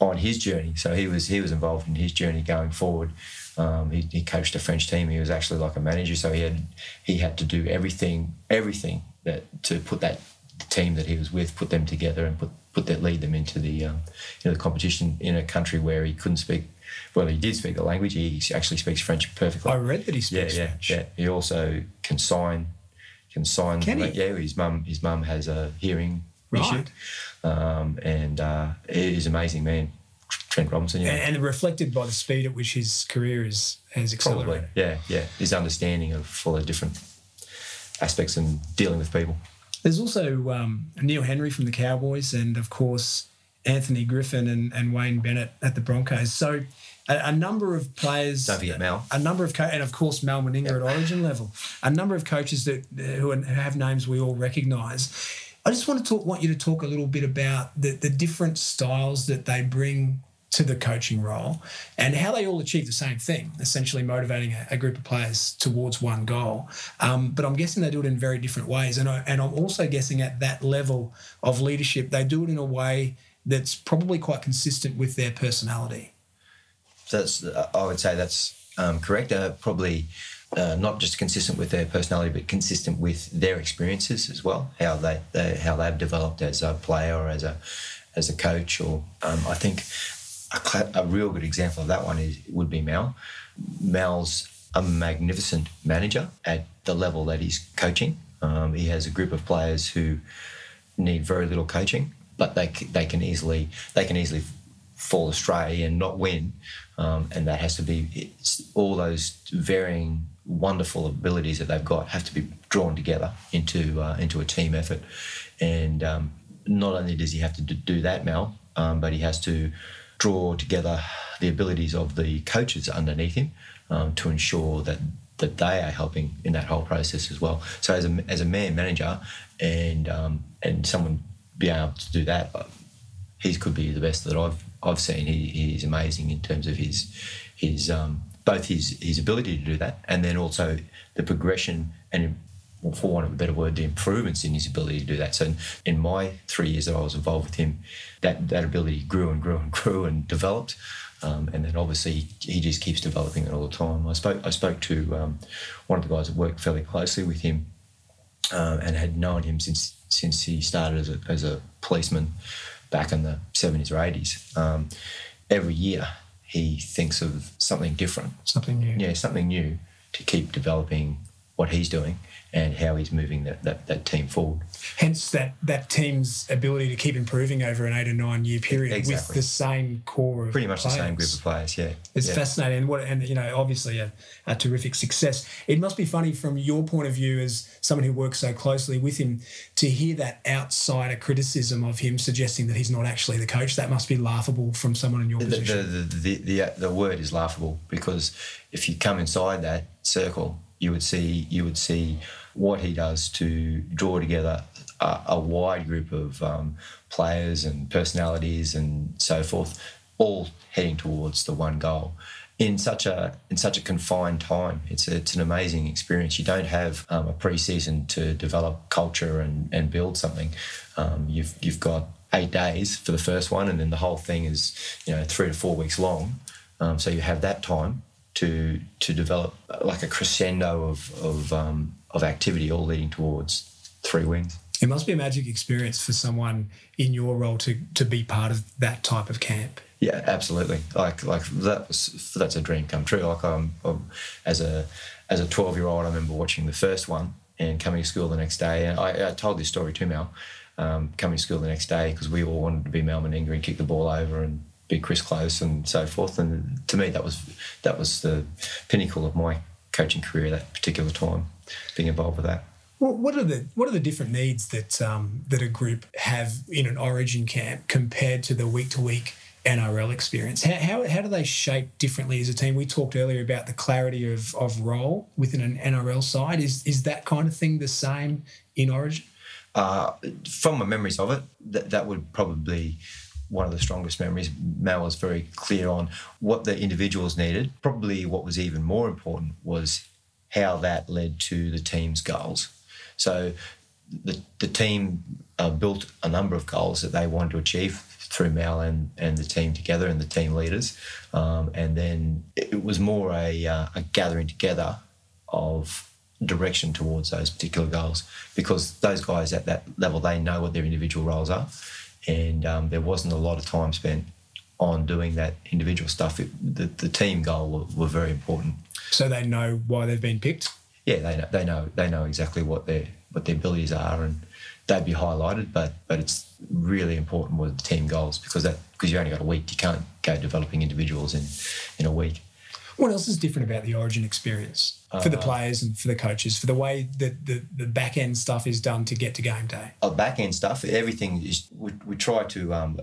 on his journey. So he was he was involved in his journey going forward. Um, he, he, coached a French team. He was actually like a manager, so he had he had to do everything everything that to put that team that he was with put them together and put put that lead them into the um, you know the competition in a country where he couldn't speak well, he did speak the language. He actually speaks French perfectly. I read that he speaks yeah, French. Yeah, He also can sign. Can sign. Can he? Yeah, his mum. His mum has a hearing right. issue, um, and uh, he's an amazing man. Trent Robinson, yeah. And, reflected by the speed at which his career is has accelerated. Probably, yeah, yeah. His understanding of all the different aspects and dealing with people. There's also um, Neil Henry from the Cowboys, and of course Anthony Griffin and, and Wayne Bennett at the Broncos. So a, a number of players. Don't forget Mal. A number of co- and of course Mal Meninga yep. at Origin level. A number of coaches that who, are, who have names we all recognise. I just want to talk. Want you to talk a little bit about the the different styles that they bring to the coaching role and how they all achieve the same thing, essentially motivating a, a group of players towards one goal. Um, but I'm guessing they do it in very different ways. And, I, and I'm also guessing at that level of leadership, they do it in a way that's probably quite consistent with their personality. That's I would say that's um, correct. Uh, probably uh, not just consistent with their personality, but consistent with their experiences as well. How they, they how they've developed as a player or as a as a coach. Or um, I think a, a, real good example of that one is would be Mal. Mal's a magnificent manager at the level that he's coaching. Um, he has a group of players who need very little coaching, but they they can easily they can easily fall astray and not win, um, and that has to be all those varying wonderful abilities that they've got have to be drawn together into uh, into a team effort, and um, not only does he have to do that, Mal, um, but he has to draw together the abilities of the coaches underneath him um, to ensure that that they are helping in that whole process as well. So as a, as a man manager and um, and someone being able to do that, uh, he could be the best that I've I've seen. He, he's amazing in terms of his his um, both his his ability to do that and then also the progression and well, for want of a better word, the improvements in his ability to do that. So in, my three years that I was involved with him, that that ability grew and grew and grew and developed. Um, and then obviously he, he, just keeps developing it all the time. I spoke I spoke to um, one of the guys that worked fairly closely with him um, and had known him since since he started as a, as a policeman back in the 70s or 80s. Um, every year he thinks of something different. Something new. Yeah, something new to keep developing what he's doing and how he's moving that, that, that team forward. Hence, that, that team's ability to keep improving over an eight or nine year period exactly. with the same core of pretty much players. the same group of players. Yeah, it's yeah. fascinating. And what and you know, obviously a, a, terrific success. It must be funny from your point of view as someone who works so closely with him to hear that outsider criticism of him suggesting that he's not actually the coach. That must be laughable from someone in your position. The the, the, the, the word is laughable because if you come inside that circle, you would see you would see what he does to draw together a, a wide group of um, players and personalities and so forth, all heading towards the one goal in such a in such a confined time. It's a, it's an amazing experience. You don't have um, a preseason to develop culture and, and build something. Um, you've you've got eight days for the first one, and then the whole thing is you know three to four weeks long. Um, so you have that time to to develop like a crescendo of of um, of activity, all leading towards three wins. It must be a magic experience for someone in your role to to be part of that type of camp. Yeah, absolutely. Like like that was, that's a dream come true. Like I'm, I'm as a as a twelve year old, I remember watching the first one and coming to school the next day. And I, I told this story to Mal. Um, coming to school the next day because we all wanted to be Mal Meninga and kick the ball over and be Chris Close and so forth. And to me, that was that was the pinnacle of my coaching career at that particular time, being involved with that. What are the what are the different needs that um, that a group have in an Origin camp compared to the week to week NRL experience? How, how, how do they shape differently as a team? We talked earlier about the clarity of, of role within an NRL side. Is is that kind of thing the same in Origin? Uh, from my memories of it, that, that would probably one of the strongest memories. Mal was very clear on what the individuals needed. Probably what was even more important was how that led to the team's goals. So the, the team uh, built a number of goals that they wanted to achieve through Mal and, and the team together and the team leaders. Um, and then it was more a, uh, a gathering together of direction towards those particular goals because those guys at that level, they know what their individual roles are. And um, there wasn't a lot of time spent on doing that individual stuff. It, the, the team goal were, were very important. So they know why they've been picked? Yeah, they know, they know they know exactly what their what their abilities are and they'd be highlighted, but but it's really important with the team goals because that because you only got a week, you can't go developing individuals in in a week. What else is different about the Origin experience for the uh, players and for the coaches, for the way that the, the back end stuff is done to get to game day? Uh, back end stuff, everything is. We, we try to. Um,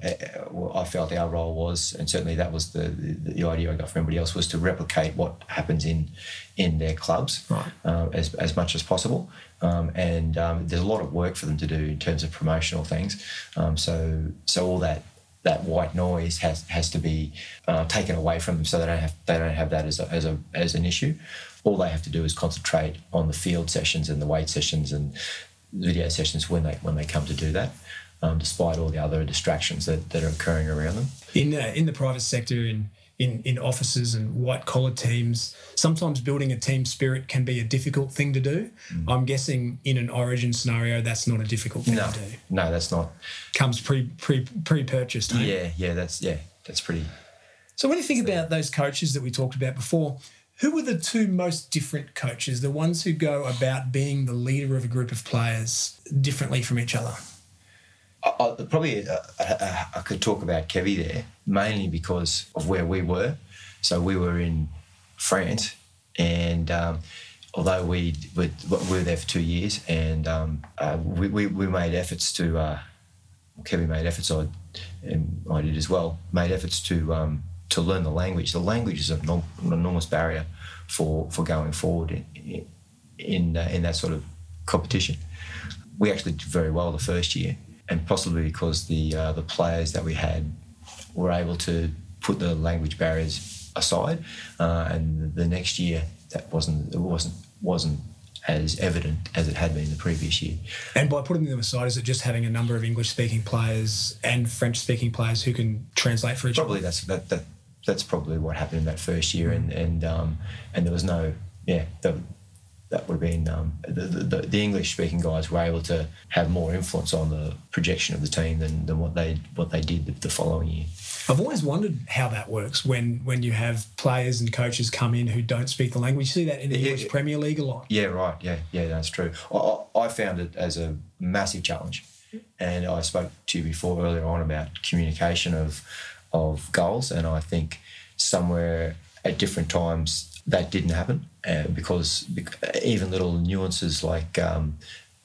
I felt our role was, and certainly that was the, the, the idea I got from everybody else was to replicate what happens in in their clubs right. uh, as as much as possible. Um, and um, there's a lot of work for them to do in terms of promotional things. Um, so so all that that white noise has has to be uh, taken away from them, so they don't have they don't have that as a, as a as an issue. All they have to do is concentrate on the field sessions and the weight sessions and video sessions when they when they come to do that. Um, despite all the other distractions that, that are occurring around them. In uh, in the private sector, in in, in offices and white collar teams. Sometimes building a team spirit can be a difficult thing to do. Mm. I'm guessing in an origin scenario, that's not a difficult thing no, to do. No, that's not. Comes pre pre pre purchased. Yeah, yeah, that's yeah, that's pretty. So when you think about those coaches that we talked about before, who are the two most different coaches? The ones who go about being the leader of a group of players differently from each other? I, I, probably uh, I, I, could talk about Kevy there mainly because of where we were. So we were in France, and um, although we were, we were there for two years, and um, uh, we, we, we, made efforts to. Uh, made efforts, I, and I did as well. Made efforts to um, to learn the language. The language is an enormous barrier for for going forward in in, uh, in that sort of competition. We actually did very well the first year, and possibly because the uh, the players that we had were able to put the language barriers aside, uh, and the next year that wasn't it wasn't wasn't as evident as it had been the previous year. And by putting them aside, is it just having a number of English speaking players and French speaking players who can translate for each probably other? Probably that's that, that that's probably what happened in that first year, and and um, and there was no yeah the, that would have been um, the, the, the English speaking guys were able to have more influence on the projection of the team than, than what they what they did the following year. I've always wondered how that works when when you have players and coaches come in who don't speak the language. You see that in the yeah, English Premier League a lot. Yeah, right. Yeah, yeah, that's true. I, I found it as a massive challenge, and I spoke to you before earlier on about communication of of goals, and I think somewhere at different times that didn't happen uh, because even little nuances like um,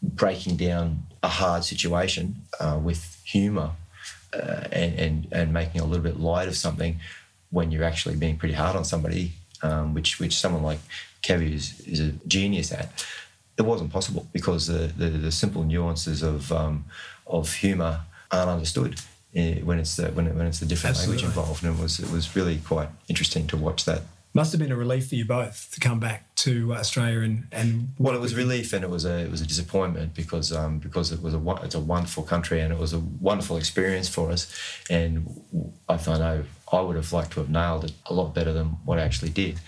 breaking down a hard situation uh, with humour uh, and, and, and making a little bit light of something when you're actually being pretty hard on somebody, um, which which someone like Kevy is, is a genius at. It wasn't possible because the, the, the simple nuances of um, of humour aren't understood eh, when it's the, when, it, when it's the different Absolutely. language involved, and it was it was really quite interesting to watch that must have been a relief for you both to come back to Australia and and. Well, it was relief and it was a it was a disappointment because um, because it was a it's a wonderful country and it was a wonderful experience for us, and I know I would have liked to have nailed it a lot better than what I actually did.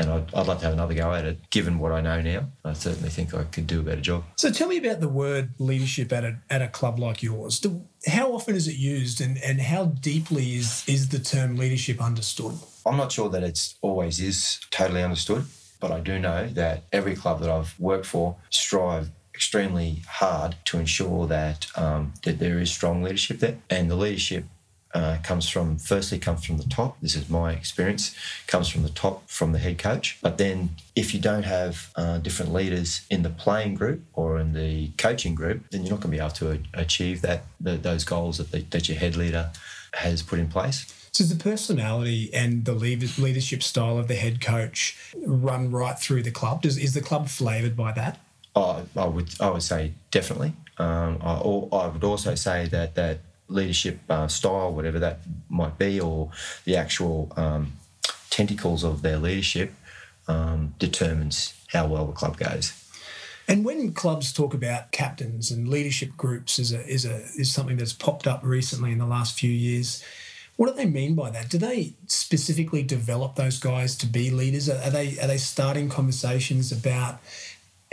And I'd, I'd like to have another go at it. Given what I know now, I certainly think I could do a better job. So tell me about the word leadership at a, at a club like yours. Do, how often is it used and, and how deeply is, is the term leadership understood? I'm not sure that it's always is totally understood, but I do know that every club that I've worked for strive extremely hard to ensure that um, that there is strong leadership there, and the leadership uh, comes from firstly comes from the top. This is my experience. Comes from the top from the head coach. But then if you don't have uh, different leaders in the playing group or in the coaching group, then you're not going to be able to achieve that the, those goals that, the, that your head leader has put in place. So does the personality and the leadership style of the head coach run right through the club? Does is the club flavoured by that? Oh, I would I would say definitely. Um, I, I would also say that that leadership uh, style, whatever that might be, or the actual um, tentacles of their leadership, um, determines how well the club goes. And when clubs talk about captains and leadership groups is a, is a is something that's popped up recently in the last few years. What do they mean by that? Do they specifically develop those guys to be leaders? Are they are they starting conversations about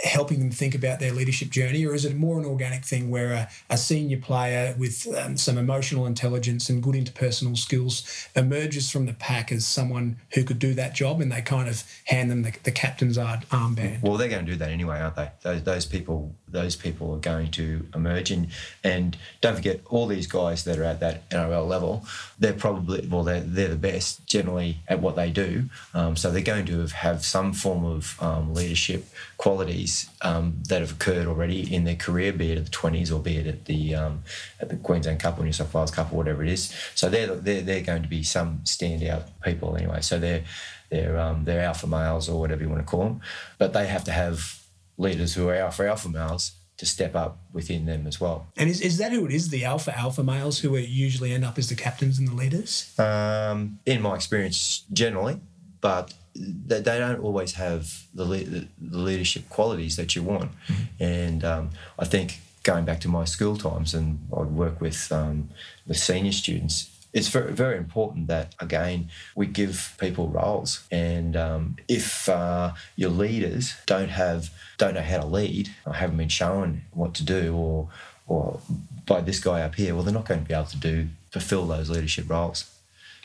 helping them think about their leadership journey, or is it more an organic thing where a, a senior player with um, some emotional intelligence and good interpersonal skills emerges from the pack as someone who could do that job, and they kind of hand them the, the captain's armband? Well, they're going to do that anyway, aren't they? Those, those people, those people are going to emerge, and and don't forget all these guys that are at that NRL level, they're probably well, they're they're the best generally at what they do, um, so they're going to have, have some form of um, leadership qualities um, that have occurred already in their career, be it at the twenties or be it at the um, at the Queensland Cup or New South Wales Cup or whatever it is. So they're they're, they're going to be some standout people anyway. So they're they're um, they're alpha males or whatever you want to call them, but they have to have leaders who are alpha alpha males to step up within them as well. And is, is that who it is, the alpha alpha males who usually end up as the captains and the leaders? Um, in my experience, generally, but they, they don't always have the, the, leadership qualities that you want. Mm-hmm. And um, I think going back to my school times, and I'd work with um, the senior students. It's very, very important that again we give people roles, and um, if uh, your leaders don't have don't know how to lead, or haven't been shown what to do, or or by this guy up here, well, they're not going to be able to do fulfill those leadership roles.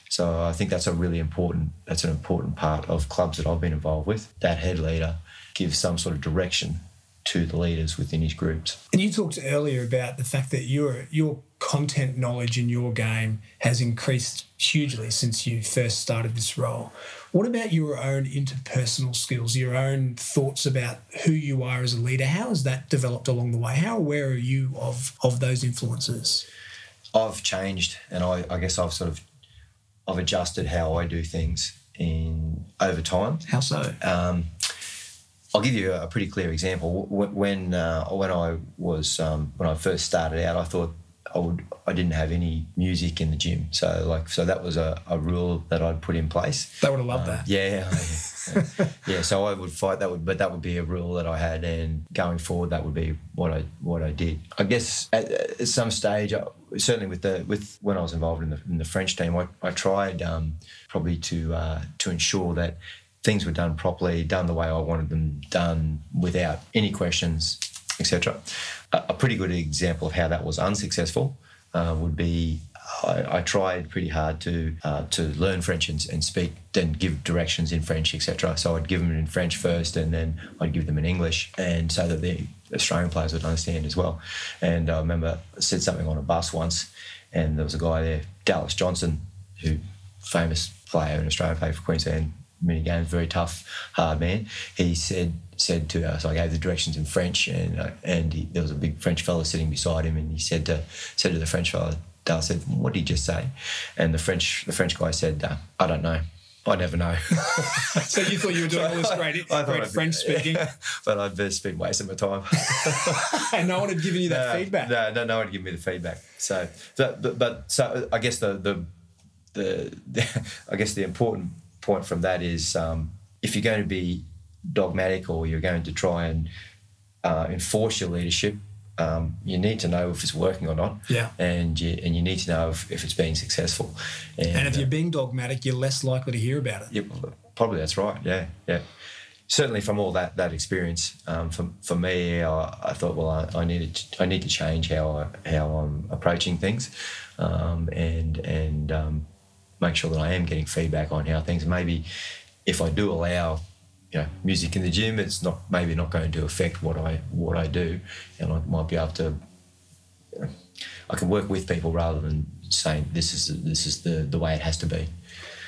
So I think that's a really important that's an important part of clubs that I've been involved with. That head leader gives some sort of direction to the leaders within his groups. And you talked earlier about the fact that your your content knowledge in your game has increased hugely since you first started this role. What about your own interpersonal skills, your own thoughts about who you are as a leader? How has that developed along the way? How aware are you of of those influences? I've changed, and I, I guess I've sort of I've adjusted how I do things in over time. How so? Um, I'll give you a pretty clear example. When uh, when I was um, when I first started out, I thought I would I didn't have any music in the gym. So like so that was a, a rule that I'd put in place. They would have loved um, that. Yeah, yeah, yeah. So I would fight that would, but that would be a rule that I had, and going forward, that would be what I what I did. I guess at, at some stage, uh, certainly with the with when I was involved in the in the French team, I, I tried um, probably to uh, to ensure that things were done properly, done the way I wanted them done, without any questions, etc. A, a pretty good example of how that was unsuccessful uh, would be I, I, tried pretty hard to uh, to learn French and, and, speak, then give directions in French, etc. So I'd give them in French first, and then I'd give them in English, and so that the Australian players would understand as well. And I remember I said something on a bus once, and there was a guy there, Dallas Johnson, who famous player in Australia, played for Queensland many games, very tough, hard man. He said said to us, I gave the directions in French, and uh, and he, there was a big French fellow sitting beside him, and he said to said to the French fellow, Dale said, "What did he just say?" And the French the French guy said, uh, "I don't know." I never know. so you thought you were doing all this great, great French speaking, but I've better speak wasting my time. and no one had given you that no, feedback. No, no, no one had given me the feedback. So, but, but so I guess the, the the, the I guess the important point from that is um, if you're going to be dogmatic or you're going to try and uh, enforce your leadership, um, you need to know if it's working or not. Yeah. And you, and you need to know if, if it's being successful. And, and if you're uh, being dogmatic, you're less likely to hear about it. Yeah, probably that's right. Yeah, yeah. Certainly, from all that that experience, um, for, for me, I, I thought, well, I, I needed to, I need to change how I, how I'm approaching things, um, and and um, make sure that I am getting feedback on how things. Maybe if I do allow you know, music in the gym, it's not maybe not going to affect what I what I do, and I might be able to. You know, I can work with people rather than saying this is this is the the way it has to be.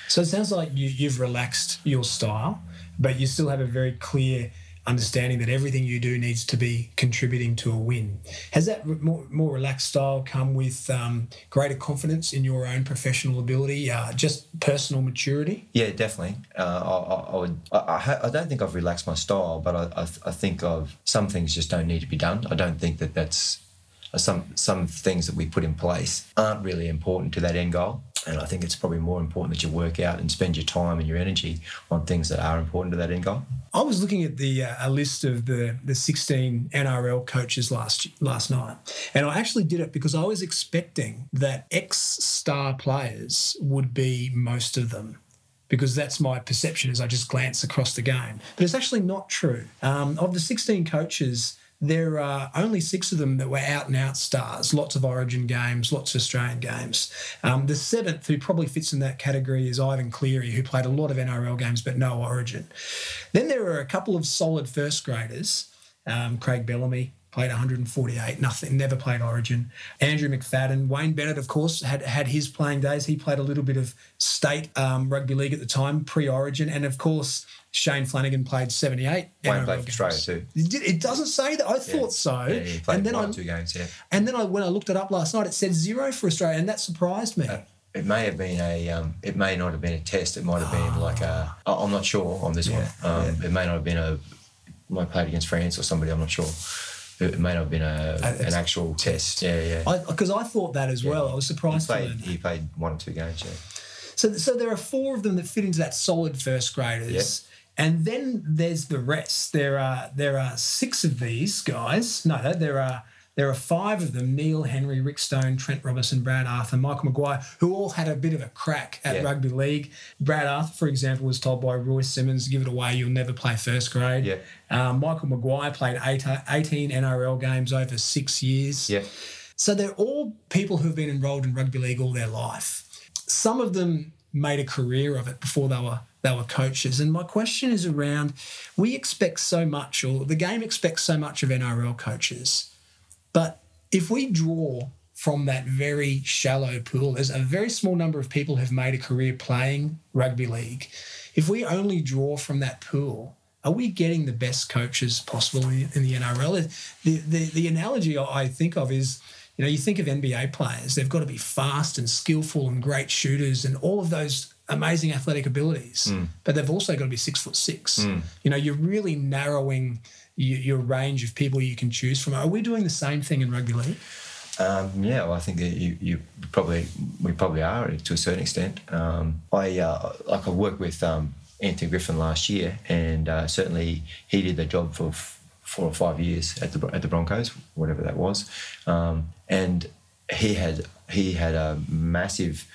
So it sounds like you, you've relaxed your style, but you still have a very clear understanding that everything you do needs to be contributing to a win. Has that more, more relaxed style come with um, greater confidence in your own professional ability, uh, just personal maturity? Yeah, definitely. Uh, I, I, would. I, I, don't think I've relaxed my style, but I, I, I think of some things just don't need to be done. I don't think that that's some some things that we put in place aren't really important to that end goal. And I think it's probably more important that you work out and spend your time and your energy on things that are important to that end goal. I was looking at the uh, a list of the the 16 NRL coaches last last night, and I actually did it because I was expecting that ex star players would be most of them because that's my perception as I just glance across the game. But it's actually not true. Um, of the 16 coaches, there are only six of them that were out and out stars, lots of Origin games, lots of Australian games. Um, the seventh, who probably fits in that category, is Ivan Cleary, who played a lot of NRL games but no Origin. Then there are a couple of solid first graders. Um, Craig Bellamy, played 148, nothing, never played Origin. Andrew McFadden, Wayne Bennett, of course, had had his playing days. He played a little bit of state um, rugby league at the time, pre-Origin, and of course Shane Flanagan played 78. Wayne played for Australia too. It doesn't say that. I thought yeah. so. Yeah, he played and then one I, two games. Yeah. And then I, when I looked it up last night, it said zero for Australia, and that surprised me. Uh, it may have been a. Um, it may not have been a test. It might have been like a. I'm not sure on this yeah, one. Um, It may not have been a. Might played against France or somebody. I'm not sure. It may not have been a, an actual test. Yeah, yeah. Because I, I, thought that as well. I was surprised. He played, he played one or two games. Yeah. So, so there are four of them that fit into that solid first graders. And then there's the rest. There are there are six of these guys. No, there are there are five of them: Neil Henry, Rick Stone, Trent Robinson, Brad Arthur, Michael Maguire, who all had a bit of a crack at yeah. rugby league. Brad Arthur, for example, was told by Royce Simmons, "Give it away, you'll never play first grade." Yeah. Um, Michael Maguire played eight, 18 NRL games over six years. Yeah. So they're all people who've been enrolled in rugby league all their life. Some of them made a career of it before they were they were coaches. And my question is around we expect so much, or the game expects so much of NRL coaches. But if we draw from that very shallow pool, there's a very small number of people who've made a career playing rugby league. If we only draw from that pool, are we getting the best coaches possible in, in the NRL? The, the, the analogy I think of is, you know, you think of NBA players, they've got to be fast and skillful and great shooters and all of those amazing athletic abilities, mm. but they've also got to be six foot six. Mm. You know, you're really narrowing your, your, range of people you can choose from. Are we doing the same thing in rugby league? Um, yeah, well, I think that you, you probably we probably are to a certain extent. Um, I uh, like I worked with um, Anthony Griffin last year, and uh, certainly he did the job for f- four or five years at the at the Broncos, whatever that was, um, and he had he had a massive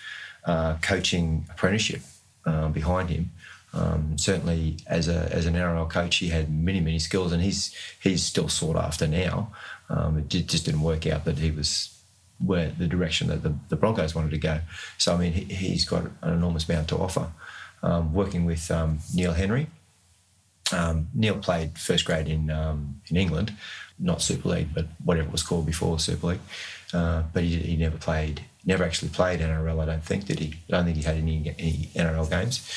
uh, coaching apprenticeship uh, behind him. Um, certainly, as a as an NRL coach, he had many many skills, and he's he's still sought after now. Um, it just didn't work out that he was where the direction that the, the Broncos wanted to go. So I mean, he, has got an enormous amount to offer. Um, working with um, Neil Henry, um, Neil played first grade in um, in England, not Super League, but whatever it was called before Super League. Uh, but he, he never played never actually played NRL. I don't think did he? I don't think he had any any NRL games.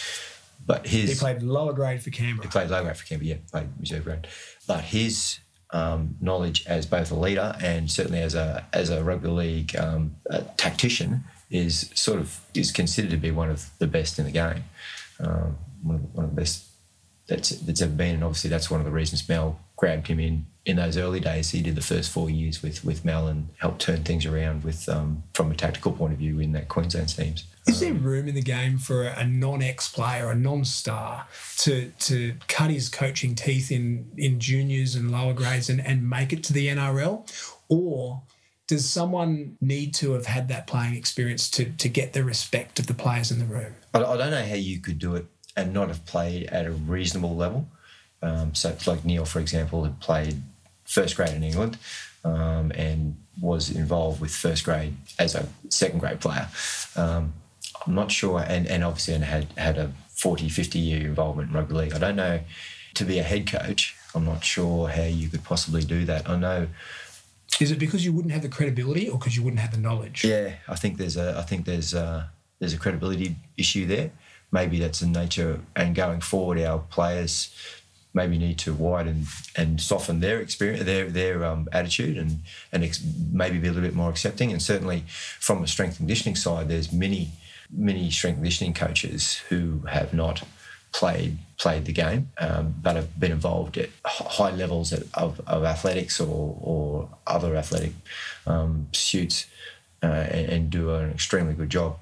But his he played lower grade for Canberra. He played lower grade for Canberra. Yeah, played reserve grade. But his um, knowledge as both a leader and certainly as a as a rugby league um, a tactician is sort of is considered to be one of the best in the game. Um, one, of the, one of the best that's that's ever been, and obviously that's one of the reasons Mal grabbed him in in those early days, he did the first four years with with Mal and helped turn things around with um, from a tactical point of view in that Queensland teams. Is there room in the game for a non-ex player, a non-star, to to cut his coaching teeth in in juniors and lower grades and, and make it to the NRL, or does someone need to have had that playing experience to to get the respect of the players in the room? I, I don't know how you could do it and not have played at a reasonable level. Um, so, like Neil, for example, had played first grade in England um, and was involved with first grade as a second grade player. Um, I'm not sure, and, and obviously and had had a 40, 50 year involvement in rugby league. I don't know to be a head coach. I'm not sure how you could possibly do that. I know Is it because you wouldn't have the credibility, or because you wouldn't have the knowledge? Yeah, I think there's a I think there's a, there's a credibility issue there. Maybe that's the nature, and going forward, our players maybe need to widen and soften their experience, their their um, attitude, and and ex- maybe be a little bit more accepting. And certainly, from a strength conditioning side, there's many many strength conditioning coaches who have not played played the game, um, but have been involved at high levels of, of athletics or, or other athletic um, pursuits uh, and, and, do an extremely good job.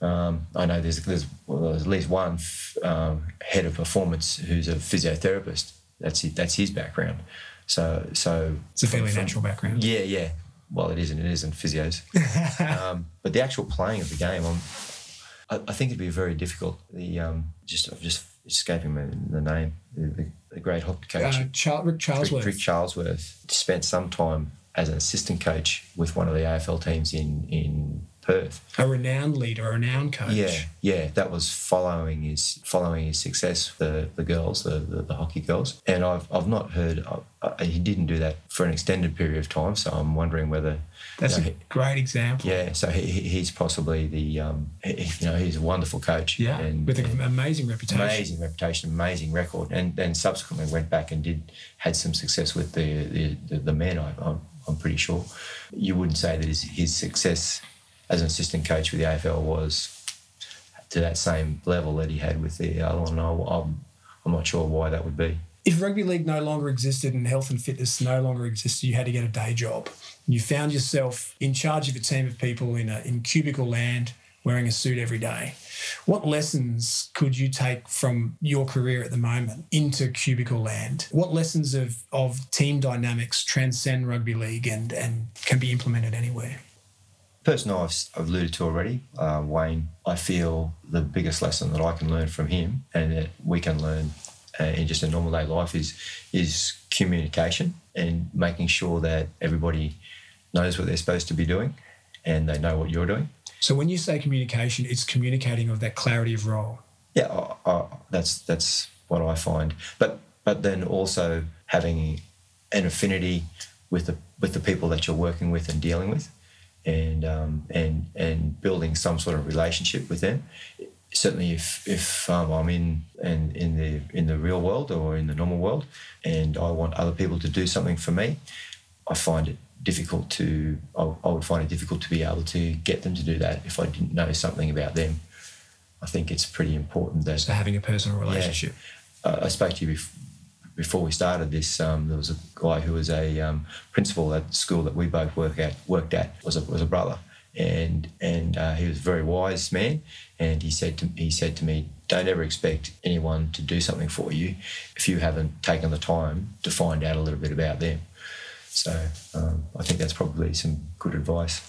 Um, I know there's, there's, well, there's, at least one um, head of performance who's a physiotherapist. That's his, that's his background. So so it's a fairly from, natural background. Yeah, yeah. Well, it isn't. It isn't physios. um, but the actual playing of the game, I'm, I, I think it'd be very difficult. The um, just just escaping me the name, the, the great hockey coach, uh, Charles, Rick Charlesworth. Rick, Rick Charlesworth spent some time as an assistant coach with one of the AFL teams in in Perth. A renowned leader, a renowned coach. Yeah, yeah, that was following his following his success. The the girls, the the, the hockey girls, and I've I've not heard uh, uh, he didn't do that for an extended period of time. So I'm wondering whether that's you know, a great example. Yeah, so he, he's possibly the um, he, you know he's a wonderful coach. Yeah, and, with an amazing reputation. Amazing reputation, amazing record, and then subsequently went back and did had some success with the the, the, the men. I, I'm, I'm pretty sure. You wouldn't say that his, his success as an assistant coach with the AFL was to that same level that he had with the one. I'm, I'm not sure why that would be. If rugby league no longer existed and health and fitness no longer existed, you had to get a day job. You found yourself in charge of a team of people in a in cubicle land, wearing a suit every day. What lessons could you take from your career at the moment into cubicle land? What lessons of, of team dynamics transcend rugby league and, and can be implemented anywhere? Person I've, I've alluded to already, uh, Wayne, I feel the biggest lesson that I can learn from him and that we can learn uh, in just a normal day life is is communication and making sure that everybody knows what they're supposed to be doing and they know what you're doing. So when you say communication, it's communicating of that clarity of role. Yeah, that's that's what I find. But but then also having an affinity with the with the people that you're working with and dealing with and um, and and building some sort of relationship with them. Certainly, if if um, I'm in and in the in the real world or in the normal world, and I want other people to do something for me, I find it difficult to I, I would find it difficult to be able to get them to do that if I didn't know something about them. I think it's pretty important that so having a personal relationship. Yeah, I spoke to you before before we started this, um, there was a guy who was a um, principal at the school that we both work at, worked at, was a, was a brother. And and uh, he was a very wise man, and he said to he said to me, "Don't ever expect anyone to do something for you if you haven't taken the time to find out a little bit about them." So um, I think that's probably some good advice.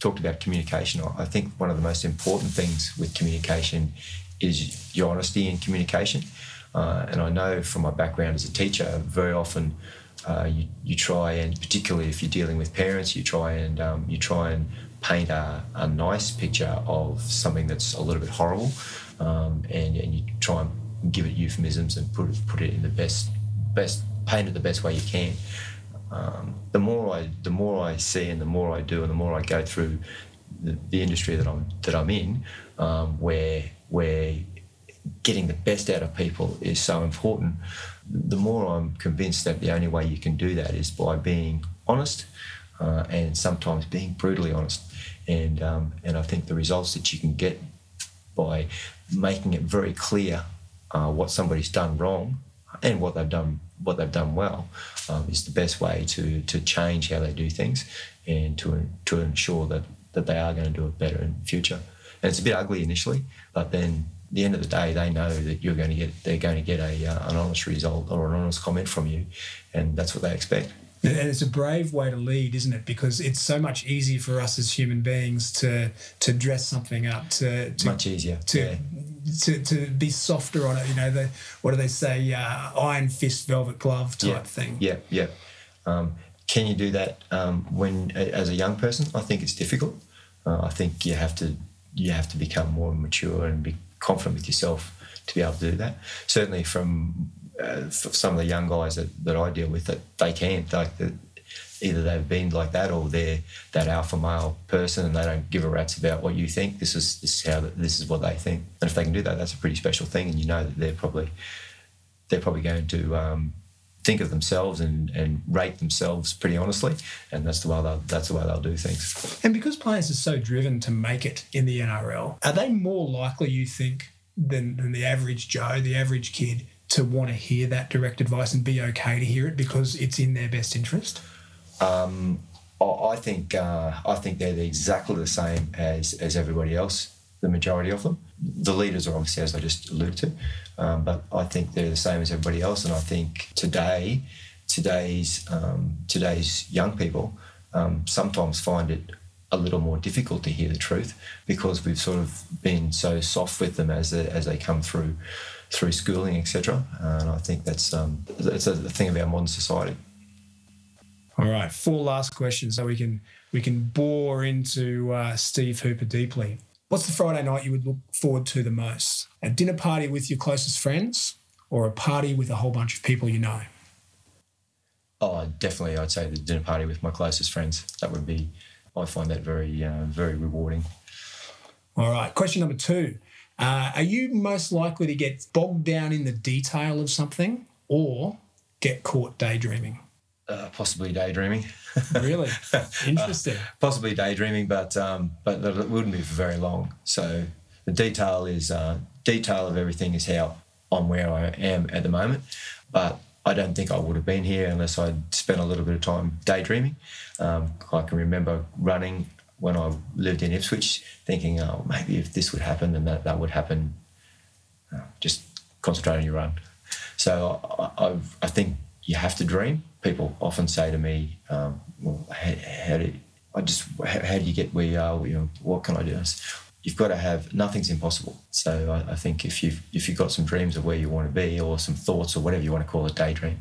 Talked about communication. I think one of the most important things with communication is your honesty in communication. Uh, and I know from my background as a teacher, very often uh, you, you try and, particularly if you're dealing with parents, you try and um, you try and paint a, a nice picture of something that's a little bit horrible, um, and, and you try and give it euphemisms and put it, put it in the best best paint it the best way you can. Um, the more I the more I see and the more I do and the more I go through the, the industry that I'm that I'm in, um, where where getting the best out of people is so important. The more I'm convinced that the only way you can do that is by being honest uh, and sometimes being brutally honest. And, um, and I think the results that you can get by making it very clear uh, what somebody's done wrong and what they've done what they've done well um, is the best way to to change how they do things and to to ensure that that they are going to do it better in the future. And it's a bit ugly initially, but then the end of the day, they know that you're going to get they're going to get a uh, an honest result or an honest comment from you, and that's what they expect. And it's a brave way to lead, isn't it? Because it's so much easier for us as human beings to to dress something up, to, to much easier to, yeah. to to be softer on it. You know, the what do they say? Uh, iron fist, velvet glove type yeah. thing. Yeah, yeah. Um, can you do that um, when as a young person? I think it's difficult. Uh, I think you have to you have to become more mature and be confident with yourself to be able to do that. Certainly, from uh, some of the young guys that, that I deal with, that they can. Like the, either they've been like that or they're that alpha male person and they don't give a rat's about what you think. This is this is how this is what they think, and if they can do that, that's a pretty special thing. And you know that they're probably they're probably going to um, think of themselves and, and rate themselves pretty honestly, and that's the way they'll, that's the way they'll do things. And because players are so driven to make it in the NRL, are they more likely, you think, than, than the average Joe, the average kid, to want to hear that direct advice and be okay to hear it because it's in their best interest? Um, I think uh, I think they're exactly the same as as everybody else. The majority of them. The leaders are obviously, as I just alluded to, um, but I think they're the same as everybody else. And I think today, today's um, today's young people um, sometimes find it a little more difficult to hear the truth because we've sort of been so soft with them as they, as they come through through schooling, etc. And I think that's um, it's a thing of our modern society. All right, four last questions so we can we can bore into uh, Steve Hooper deeply. What's the Friday night you would look forward to the most? A dinner party with your closest friends, or a party with a whole bunch of people you know? Oh, definitely, I'd say the dinner party with my closest friends. That would be, I find that very, uh, very rewarding. All right, question number two. Uh, are you most likely to get bogged down in the detail of something or get caught daydreaming? Uh, possibly daydreaming. really interesting. uh, possibly daydreaming, but um, but it wouldn't be for very long. So the detail is uh, detail of everything is how I'm where I am at the moment, but I don't think I would have been here unless I'd spent a little bit of time daydreaming. Um, I can remember running when I lived in Ipswich, thinking, oh, maybe if this would happen, then that, that would happen. Uh, just concentrate on your run. So I, I, I, think you have to dream. People often say to me, um, well, how, how, do you, I just how, how, do you get where you are? You know, what can I do? You've got to have nothing's impossible. So I, I think if you've if you've got some dreams of where you want to be, or some thoughts, or whatever you want to call it, daydream,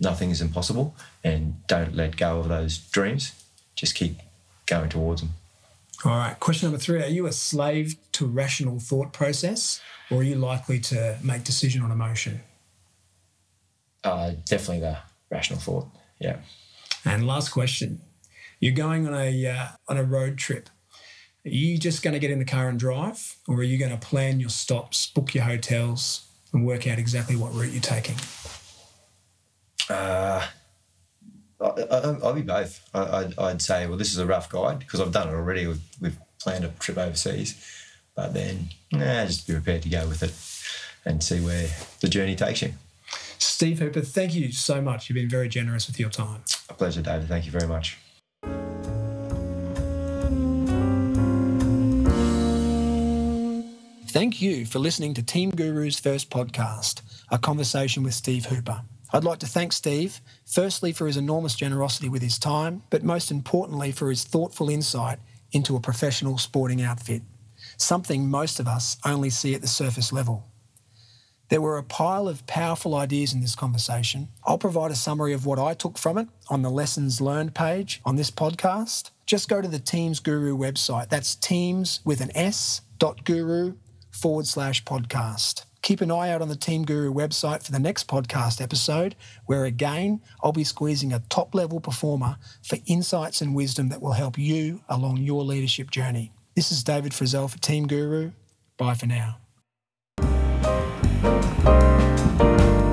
nothing is impossible. And don't let go of those dreams. Just keep going towards them. All right. Question number three Are you a slave to rational thought process or are you likely to make decision on emotion? Uh, definitely the rational thought. Yeah. And last question. You're going on a, uh, on a road trip. Are you just going to get in the car and drive or are you going to plan your stops, book your hotels, and work out exactly what route you're taking? Uh, I, will be both. I, would say, well, this is a rough guide because I've done it already. We've, we've, planned a trip overseas, but then, nah, just be prepared to go with it and see where the journey takes you. Steve Hooper, thank you so much. You've been very generous with your time. A pleasure, David. Thank you very much. Thank you for listening to Team Guru's first podcast, a conversation with Steve Hooper. I'd like to thank Steve, firstly for his enormous generosity with his time, but most importantly for his thoughtful insight into a professional sporting outfit, something most of us only see at the surface level. There were a pile of powerful ideas in this conversation. I'll provide a summary of what I took from it on the lessons learned page on this podcast. Just go to the Teams Guru website. That's teams with an S dot guru forward slash podcast. Keep an eye out on the Team Guru website for the next podcast episode, where again, I'll be squeezing a top level performer for insights and wisdom that will help you along your leadership journey. This is David Frizzell for Team Guru. Bye for now. Thank you.